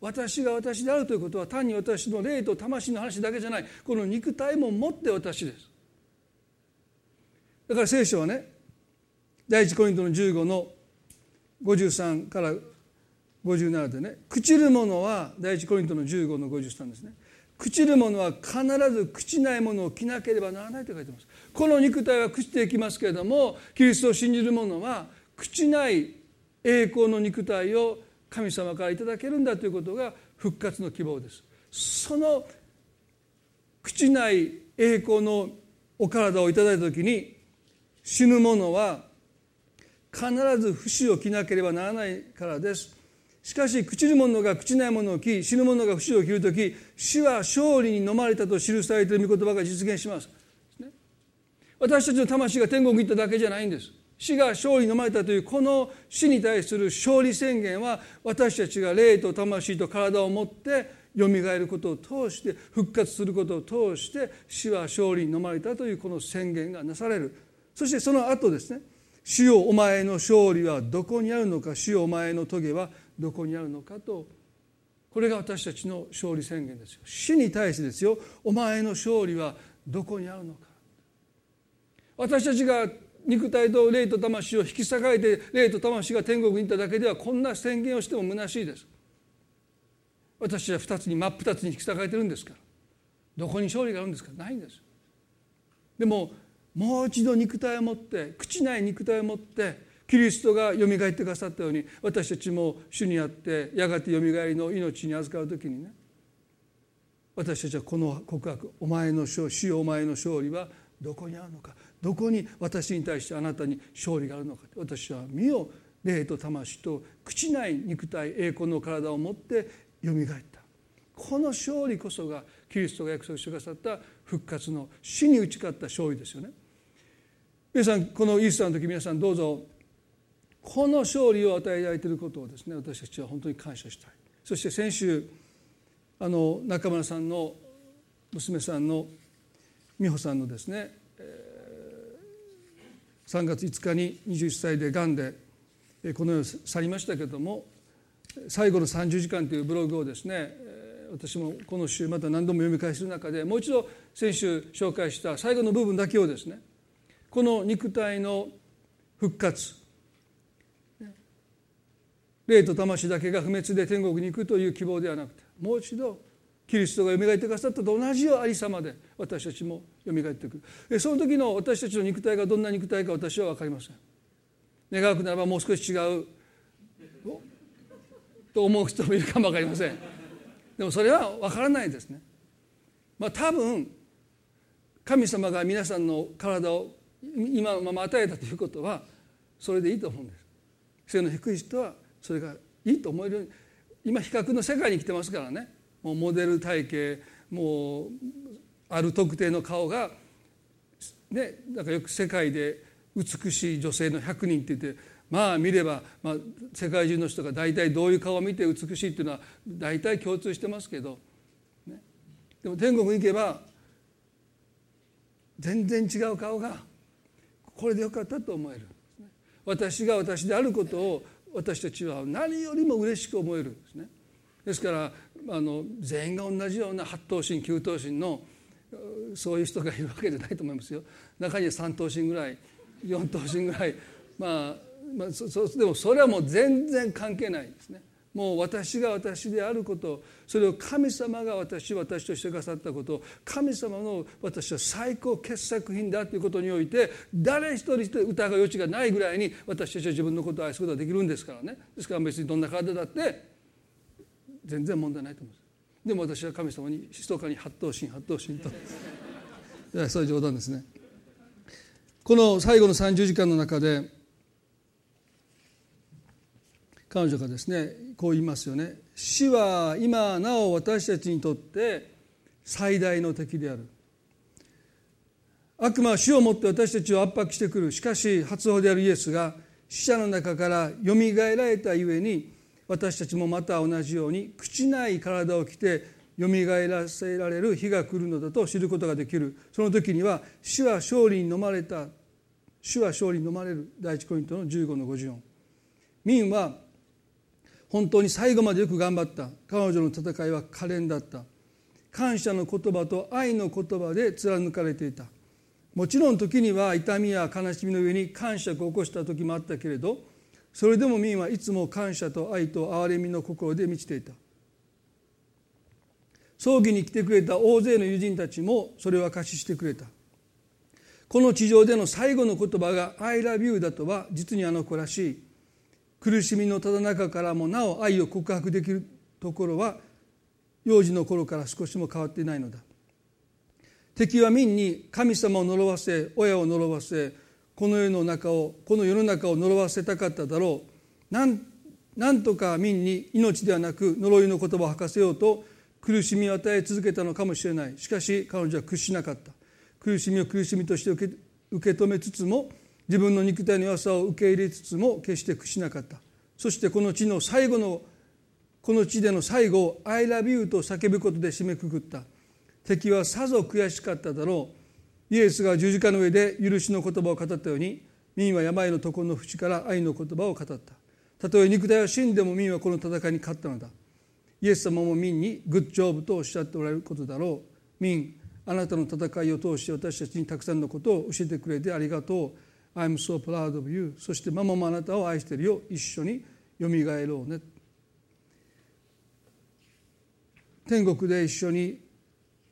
私が私であるということは単に私の霊と魂の話だけじゃない。この肉体も持って私です。だから聖書はね第一コリントの15の53から57でね朽ちるものは第一コリントの15の53ですね。朽ちるものは必ず朽ちないものを着なければならないと書いてます。この肉体は朽ちていきますけれどもキリストを信じる者は朽ちない栄光の肉体を神様からいただけるんだということが復活の希望です。その朽ちない栄光のお体をいただいた時に死ぬ者は必ず不死を着なければならないからです。しかし朽ちる者が朽ちないものを着死ぬ者が不死を着る時死は勝利に飲まれたと記されている御言葉が実現します。私たちの魂が天国に行っただけじゃないんです。死が勝利に飲まれたというこの死に対する勝利宣言は私たちが霊と魂と体を持ってよみがえることを通して復活することを通して死は勝利に飲まれたというこの宣言がなされる。そしてその後ですね「死よお前の勝利はどこにあるのか死よお前の棘はどこにあるのかとこれが私たちの勝利宣言ですよ。死に対してですよ。お前の勝利はどこにあるのか。私たちが肉体と霊と魂を引き裂かれて霊と魂が天国に行っただけではこんな宣言をしても虚しいです。私は二つに真っ二つに引き裂かれてるんですから。どこに勝利があるんですか？ないんです。でももう一度肉体を持って朽ちない肉体を持ってキリストがよみがえってくださったように私たちも主にあってやがてよみがえりの命に預かる時にね私たちはこの告白「お前の勝死お前の勝利はどこにあるのか。どこに私に対してあなたに勝利があるのか」私は身を霊と魂と朽ちない肉体栄光の体を持ってよみがえった。この勝利こそがキリストが約束してくださった復活の死に打ち勝った勝利ですよね。皆さんこのイースターの時皆さんどうぞこの勝利を与えられていることをですね私たちは本当に感謝したい。そして先週あの中村さんの娘さんの美穂さんのですね3月5日に21歳でがんでこの世を去りましたけれども最後の30時間というブログをですね私もこの週また何度も読み返す中でもう一度先週紹介した最後の部分だけをですねこの肉体の復活霊と魂だけが不滅で天国に行くという希望ではなくてもう一度キリストがよみがえってくださったと同じようありさまで私たちもよみがえってくる。その時の私たちの肉体がどんな肉体か私は分かりません。願うくならばもう少し違うと思う人もいるかも分かりません。でもそれは分からないですね。まあ多分神様が皆さんの体を今のまま与えたということはそれでいいと思うんです。背の低い人はそれがいいと思える。今比較の世界に来てますからね。もうモデル体型もうある特定の顔がねだからよく世界で美しい女性の100人って言ってまあ見れば、まあ、世界中の人が大体どういう顔を見て美しいっていうのは大体共通してますけど、ね、でも天国に行けば全然違う顔がこれでよかったと思える私が私であることを私たちは何よりも嬉しく思えるんですね。ですからあの全員が同じような八頭身九頭身のそういう人がいるわけじゃないと思いますよ。中には三頭身ぐらい四頭身ぐらいまあまあ、そでもそれはもう全然関係ないですね。もう私が私であることそれを神様が私私としてくださったこと神様の私は最高傑作品だということにおいて誰一人疑う余地がないぐらいに私たちは自分のことを愛すことができるんですからね。ですから別にどんな体だって全然問題ないと思いますでも私は神様に密かに八頭身八頭身と。そういう冗談ですね。この最後の30時間の中で彼女がですねこう言いますよね。死は今なお私たちにとって最大の敵である。悪魔は死をもって私たちを圧迫してくる。しかし初歩であるイエスが死者の中からよみがえられたゆえに私たちもまた同じように朽ちない体を着てよみがえらせられる日が来るのだと知ることができる。その時には死は勝利に飲まれた主は勝利に飲まれる第一コイントの15の54民は本当に最後までよく頑張った。彼女の戦いは可憐だった。感謝の言葉と愛の言葉で貫かれていた。もちろん時には痛みや悲しみの上に感触を起こした時もあったけれどそれでも民はいつも感謝と愛と憐れみの心で満ちていた。葬儀に来てくれた大勢の友人たちもそれを証ししてくれた。この地上での最後の言葉が「I love you」だとは実にあの子らしい。苦しみのただ中からもなお愛を告白できるところは幼児の頃から少しも変わっていないのだ。敵は民に神様を呪わせ親を呪わせこの世の中をこの世の中を呪わせたかっただろう。なんなんとか民に命ではなく呪いの言葉を吐かせようと苦しみを与え続けたのかもしれない。しかし彼女は屈しなかった。苦しみを苦しみとして受け受け止めつつも自分の肉体の弱さを受け入れつつも決して屈しなかった。そしてこの地の最後のこの地での最後を「I love you」と叫ぶことで締めくくった。敵はさぞ悔しかっただろう。イエスが十字架の上で許しの言葉を語ったように民は病の床の淵から愛の言葉を語った。たとえ肉体は死んでも民はこの戦いに勝ったのだ。イエス様も民にグッジョーブとおっしゃっておられることだろう。民あなたの戦いを通して私たちにたくさんのことを教えてくれてありがとう。I'm so proud of you そしてママもあなたを愛してるよ。一緒によみがえろうね。天国で一緒に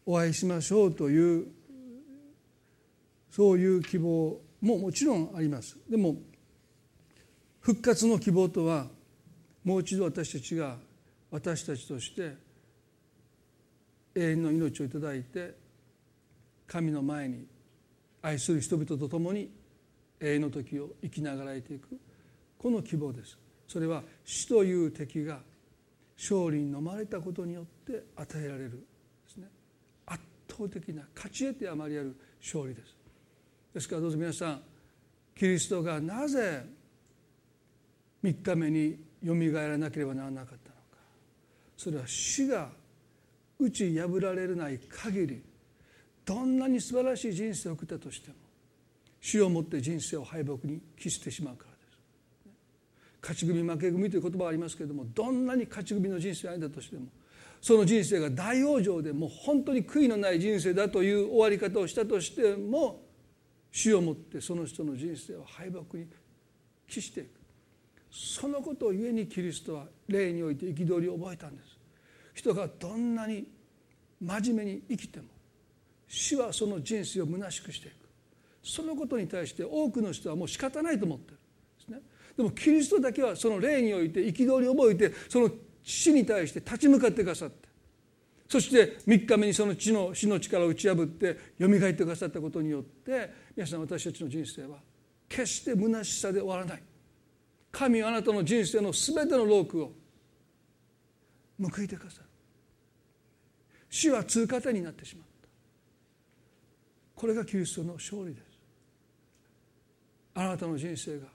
お会いしましょうというそういう希望ももちろんあります。でも復活の希望とはもう一度私たちが私たちとして永遠の命をいただいて神の前に愛する人々と共に永遠の時を生きながらえていくこの希望です。それは死という敵が勝利に飲まれたことによって与えられるですね。圧倒的な勝ち得てあまりある勝利です。ですからどうぞ皆さんキリストがなぜ3日目によみがえらなければならなかったのか。それは死が打ち破られない限りどんなに素晴らしい人生を送ったとしても死をもって人生を敗北に帰してしまうからです。勝ち組負け組という言葉がありますけれどもどんなに勝ち組の人生があだとしてもその人生が大往生でもう本当に悔いのない人生だという終わり方をしたとしても死をもってその人の人生を敗北に帰していく。そのことを故にキリストは霊において憤りを覚えたんです。人がどんなに真面目に生きても死はその人生を虚しくしていく。そのことに対して多くの人はもう仕方ないと思ってるですね。でもキリストだけはその霊において憤りを覚えてその死に対して立ち向かってくださってそして3日目にその地の死の力を打ち破ってよみがえってくださったことによって皆さん私たちの人生は決して虚しさで終わらない。神はあなたの人生の全てのロークを報いてくださる。死は通過点になってしまうこれがキリストの勝利です。あなたの人生が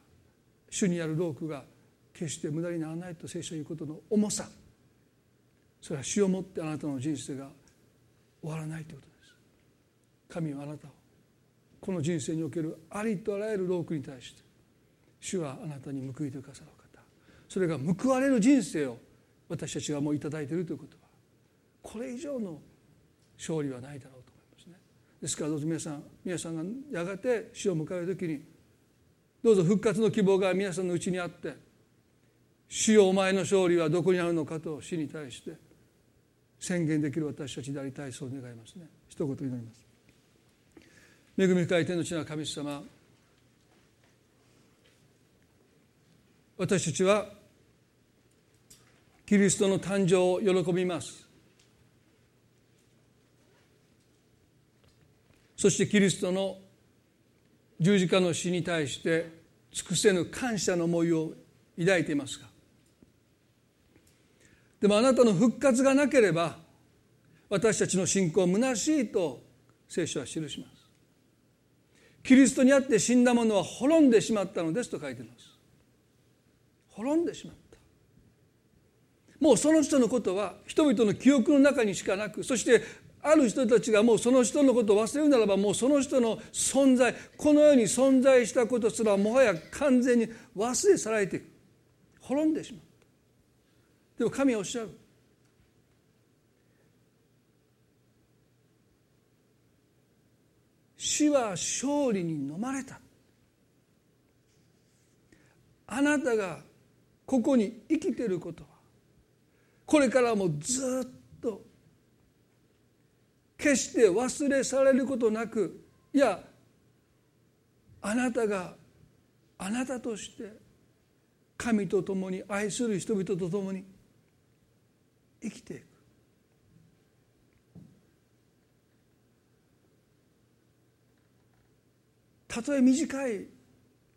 主にあるロークが決して無駄にならないと聖書を言うことの重さ。それは死をもってあなたの人生が終わらないということです。神はあなたをこの人生におけるありとあらゆるロークに対して主はあなたに報いてくださる方。それが報われる人生を私たちがもう頂いているということはこれ以上の勝利はないだろうと思いますね。ですからどうぞ皆さん皆さんがやがて死を迎える時にどうぞ復活の希望が皆さんのうちにあって主よお前の勝利はどこにあるのかと死に対して宣言できる私たちでありたいそう願いますね。一言祈ります。恵み深い天の地の神様。私たちはキリストの誕生を喜びます。そしてキリストの十字架の死に対して尽くせぬ感謝の思いを抱いていますがでもあなたの復活がなければ私たちの信仰は虚しいと聖書は記します。キリストにあって死んだ者は滅んでしまったのですと書いてます。滅んでしまった。もうその人のことは人々の記憶の中にしかなくそしてある人たちがもうその人のことを忘れるならばもうその人の存在この世に存在したことすらもはや完全に忘れ去られていく。滅んでしまった。でも神はおっしゃる。死は勝利に飲まれた。あなたがここに生きてることはこれからもずっと決して忘れ去られることなくいやあなたがあなたとして神と共に愛する人々と共に生きていく。たとえ短い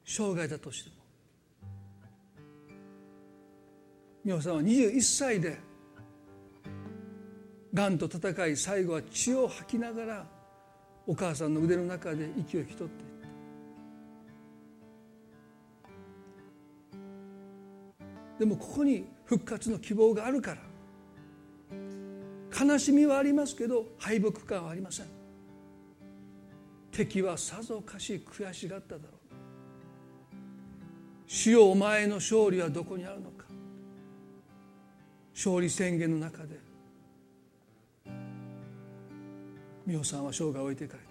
生涯だとしても美穂さんは21歳でがんと戦い最後は血を吐きながらお母さんの腕の中で息を引き取っていった。でもここに復活の希望があるから悲しみはありますけど敗北感はありません。敵はさぞかし悔しがっただろう。主よお前の勝利はどこにあるのか。勝利宣言の中で美穂さんは生涯を置いていかれた。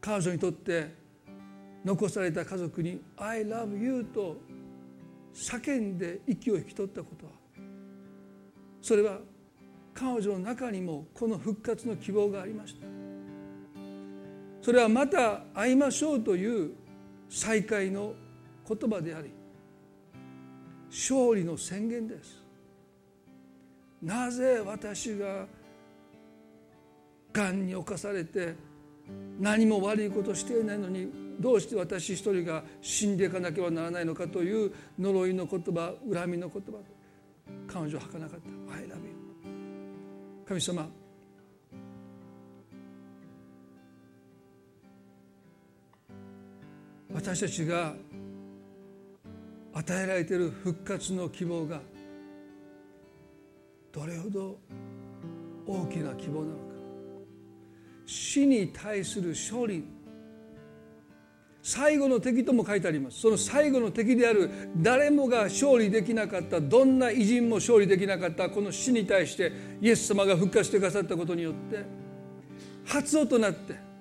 彼女にとって残された家族に「I love you」と叫んで息を引き取ったことはそれは彼女の中にもこの復活の希望がありました。それはまた会いましょうという再会の言葉であり勝利の宣言です。なぜ私ががんに侵されて何も悪いことしていないのにどうして私一人が死んでいかなければならないのかという呪いの言葉恨みの言葉彼女は吐かなかった「I love you」神様私たちが与えられている復活の希望がどれほど大きな希望なのか。死に対する勝利最後の敵とも書いてあります。その最後の敵である。誰もが勝利できなかった。どんな偉人も勝利できなかった。この死に対してイエス様が復活してくださったことによって発音となって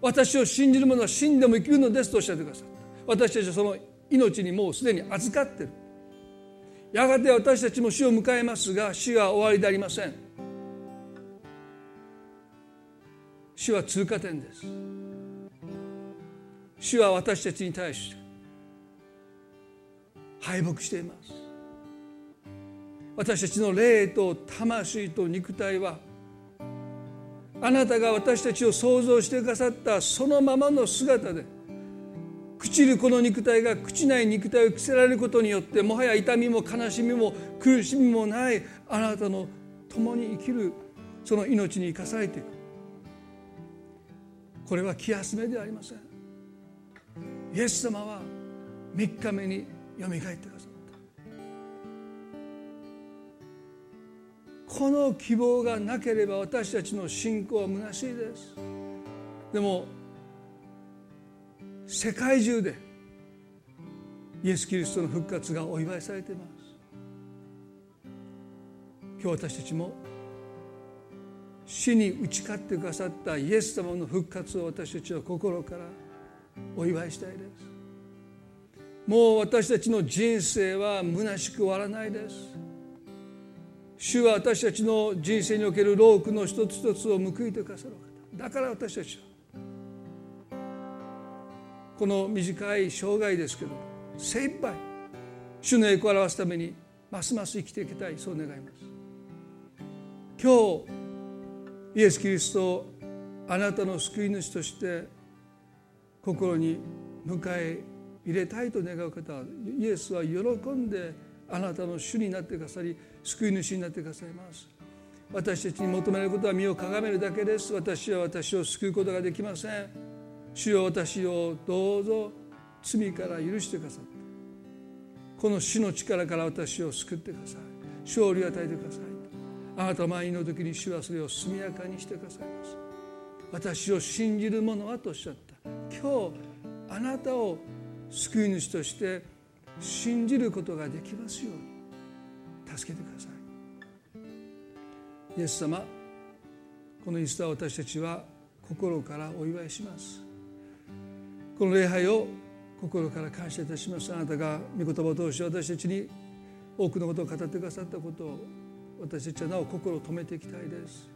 私を信じる者は死んでも生きるのですとおっしゃってくださった。私たちはその命にもうすでに預かってる。やがて私たちも死を迎えますが死は終わりでありません。死は通過点です。死は私たちに対して敗北しています。私たちの霊と魂と肉体はあなたが私たちを創造してくださったそのままの姿で朽ちるこの肉体が朽ちない肉体を着せられることによってもはや痛みも悲しみも苦しみもないあなたの共に生きるその命に生かされていく。これは気休めではありません。イエス様は3日目によみがえってこの希望がなければ私たちの信仰は虚しいです。でも世界中でイエス・キリストの復活がお祝いされています。今日私たちも死に打ち勝ってくださったイエス様の復活を私たちは心からお祝いしたいです。もう私たちの人生は虚しく終わらないです。主は私たちの人生における労苦の一つ一つを報いてくださる方だから私たちはこの短い生涯ですけど精一杯主の栄光を表すためにますます生きていきたいそう願います。今日イエス・キリストをあなたの救い主として心に迎え入れたいと願う方イエスは喜んであなたの主になってくださり救い主になってくださいます。私たちに求めることは身をかがめるだけです。私は私を救うことができません。主よ私をどうぞ罪から許してくださってこの死の力から私を救ってください。勝利を与えてください。あなた前の時に主はそれを速やかにしてくださいます。私を信じる者はとおっしゃった。今日あなたを救い主として信じることができますように。助けてください。イエス様このイースター私たちは心からお祝いします。この礼拝を心から感謝いたします。あなたが御言葉を通して私たちに多くのことを語ってくださったことを私たちはなお心を止めていきたいです。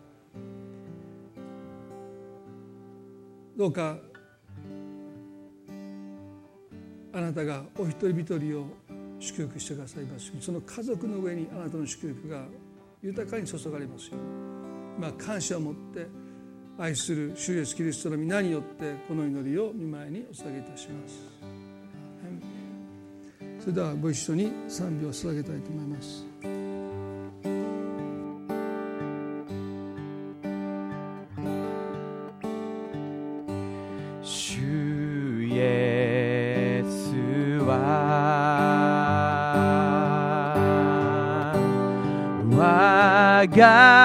どうかあなたがお一人一人を祝福してくださいます。その家族の上にあなたの祝福が豊かに注がれますように、まあ、感謝を持って愛する主イエスキリストの皆によってこの祈りを見舞いにお捧げいたします。それではご一緒に賛美を捧げたいと思います。God.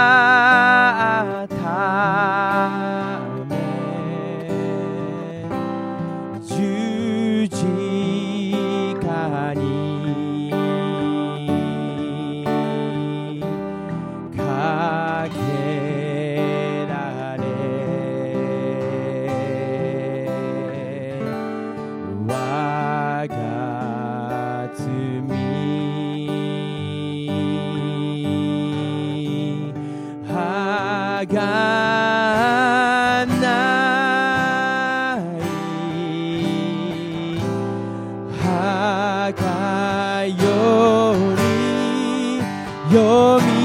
여미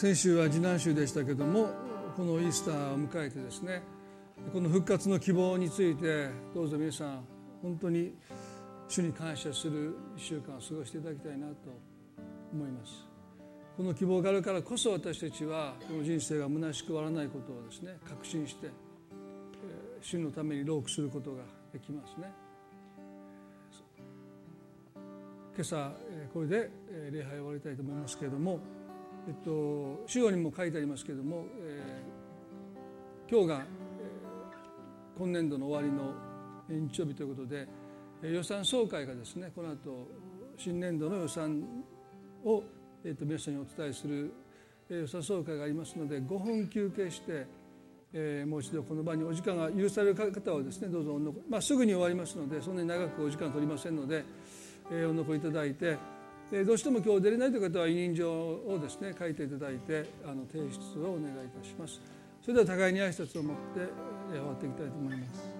先週は次男週でしたけどもこのイースターを迎えてですねこの復活の希望についてどうぞ皆さん本当に主に感謝する1週間を過ごしていただきたいなと思います。この希望があるからこそ私たちはこの人生が虚しく終わらないことをですね確信して主のために労苦することができますね。今朝これで礼拝を終わりたいと思いますけれどもえっと資料にも書いてありますけれども、えー、今日が、えー、今年度の終わりの日曜日ということで予算総会がですねこの後新年度の予算を、えー、と皆さんにお伝えする予算総会がありますので5分休憩して、えー、もう一度この場にお時間が許される方はですねどうぞお残まあ、すぐに終わりますのでそんなに長くお時間取りませんので、えー、お残りいただいてでどうしても今日出れないという方は委任状をですね書いていただいてあの提出をお願いいたします。それでは互いに挨拶を持って終わっていきたいと思います。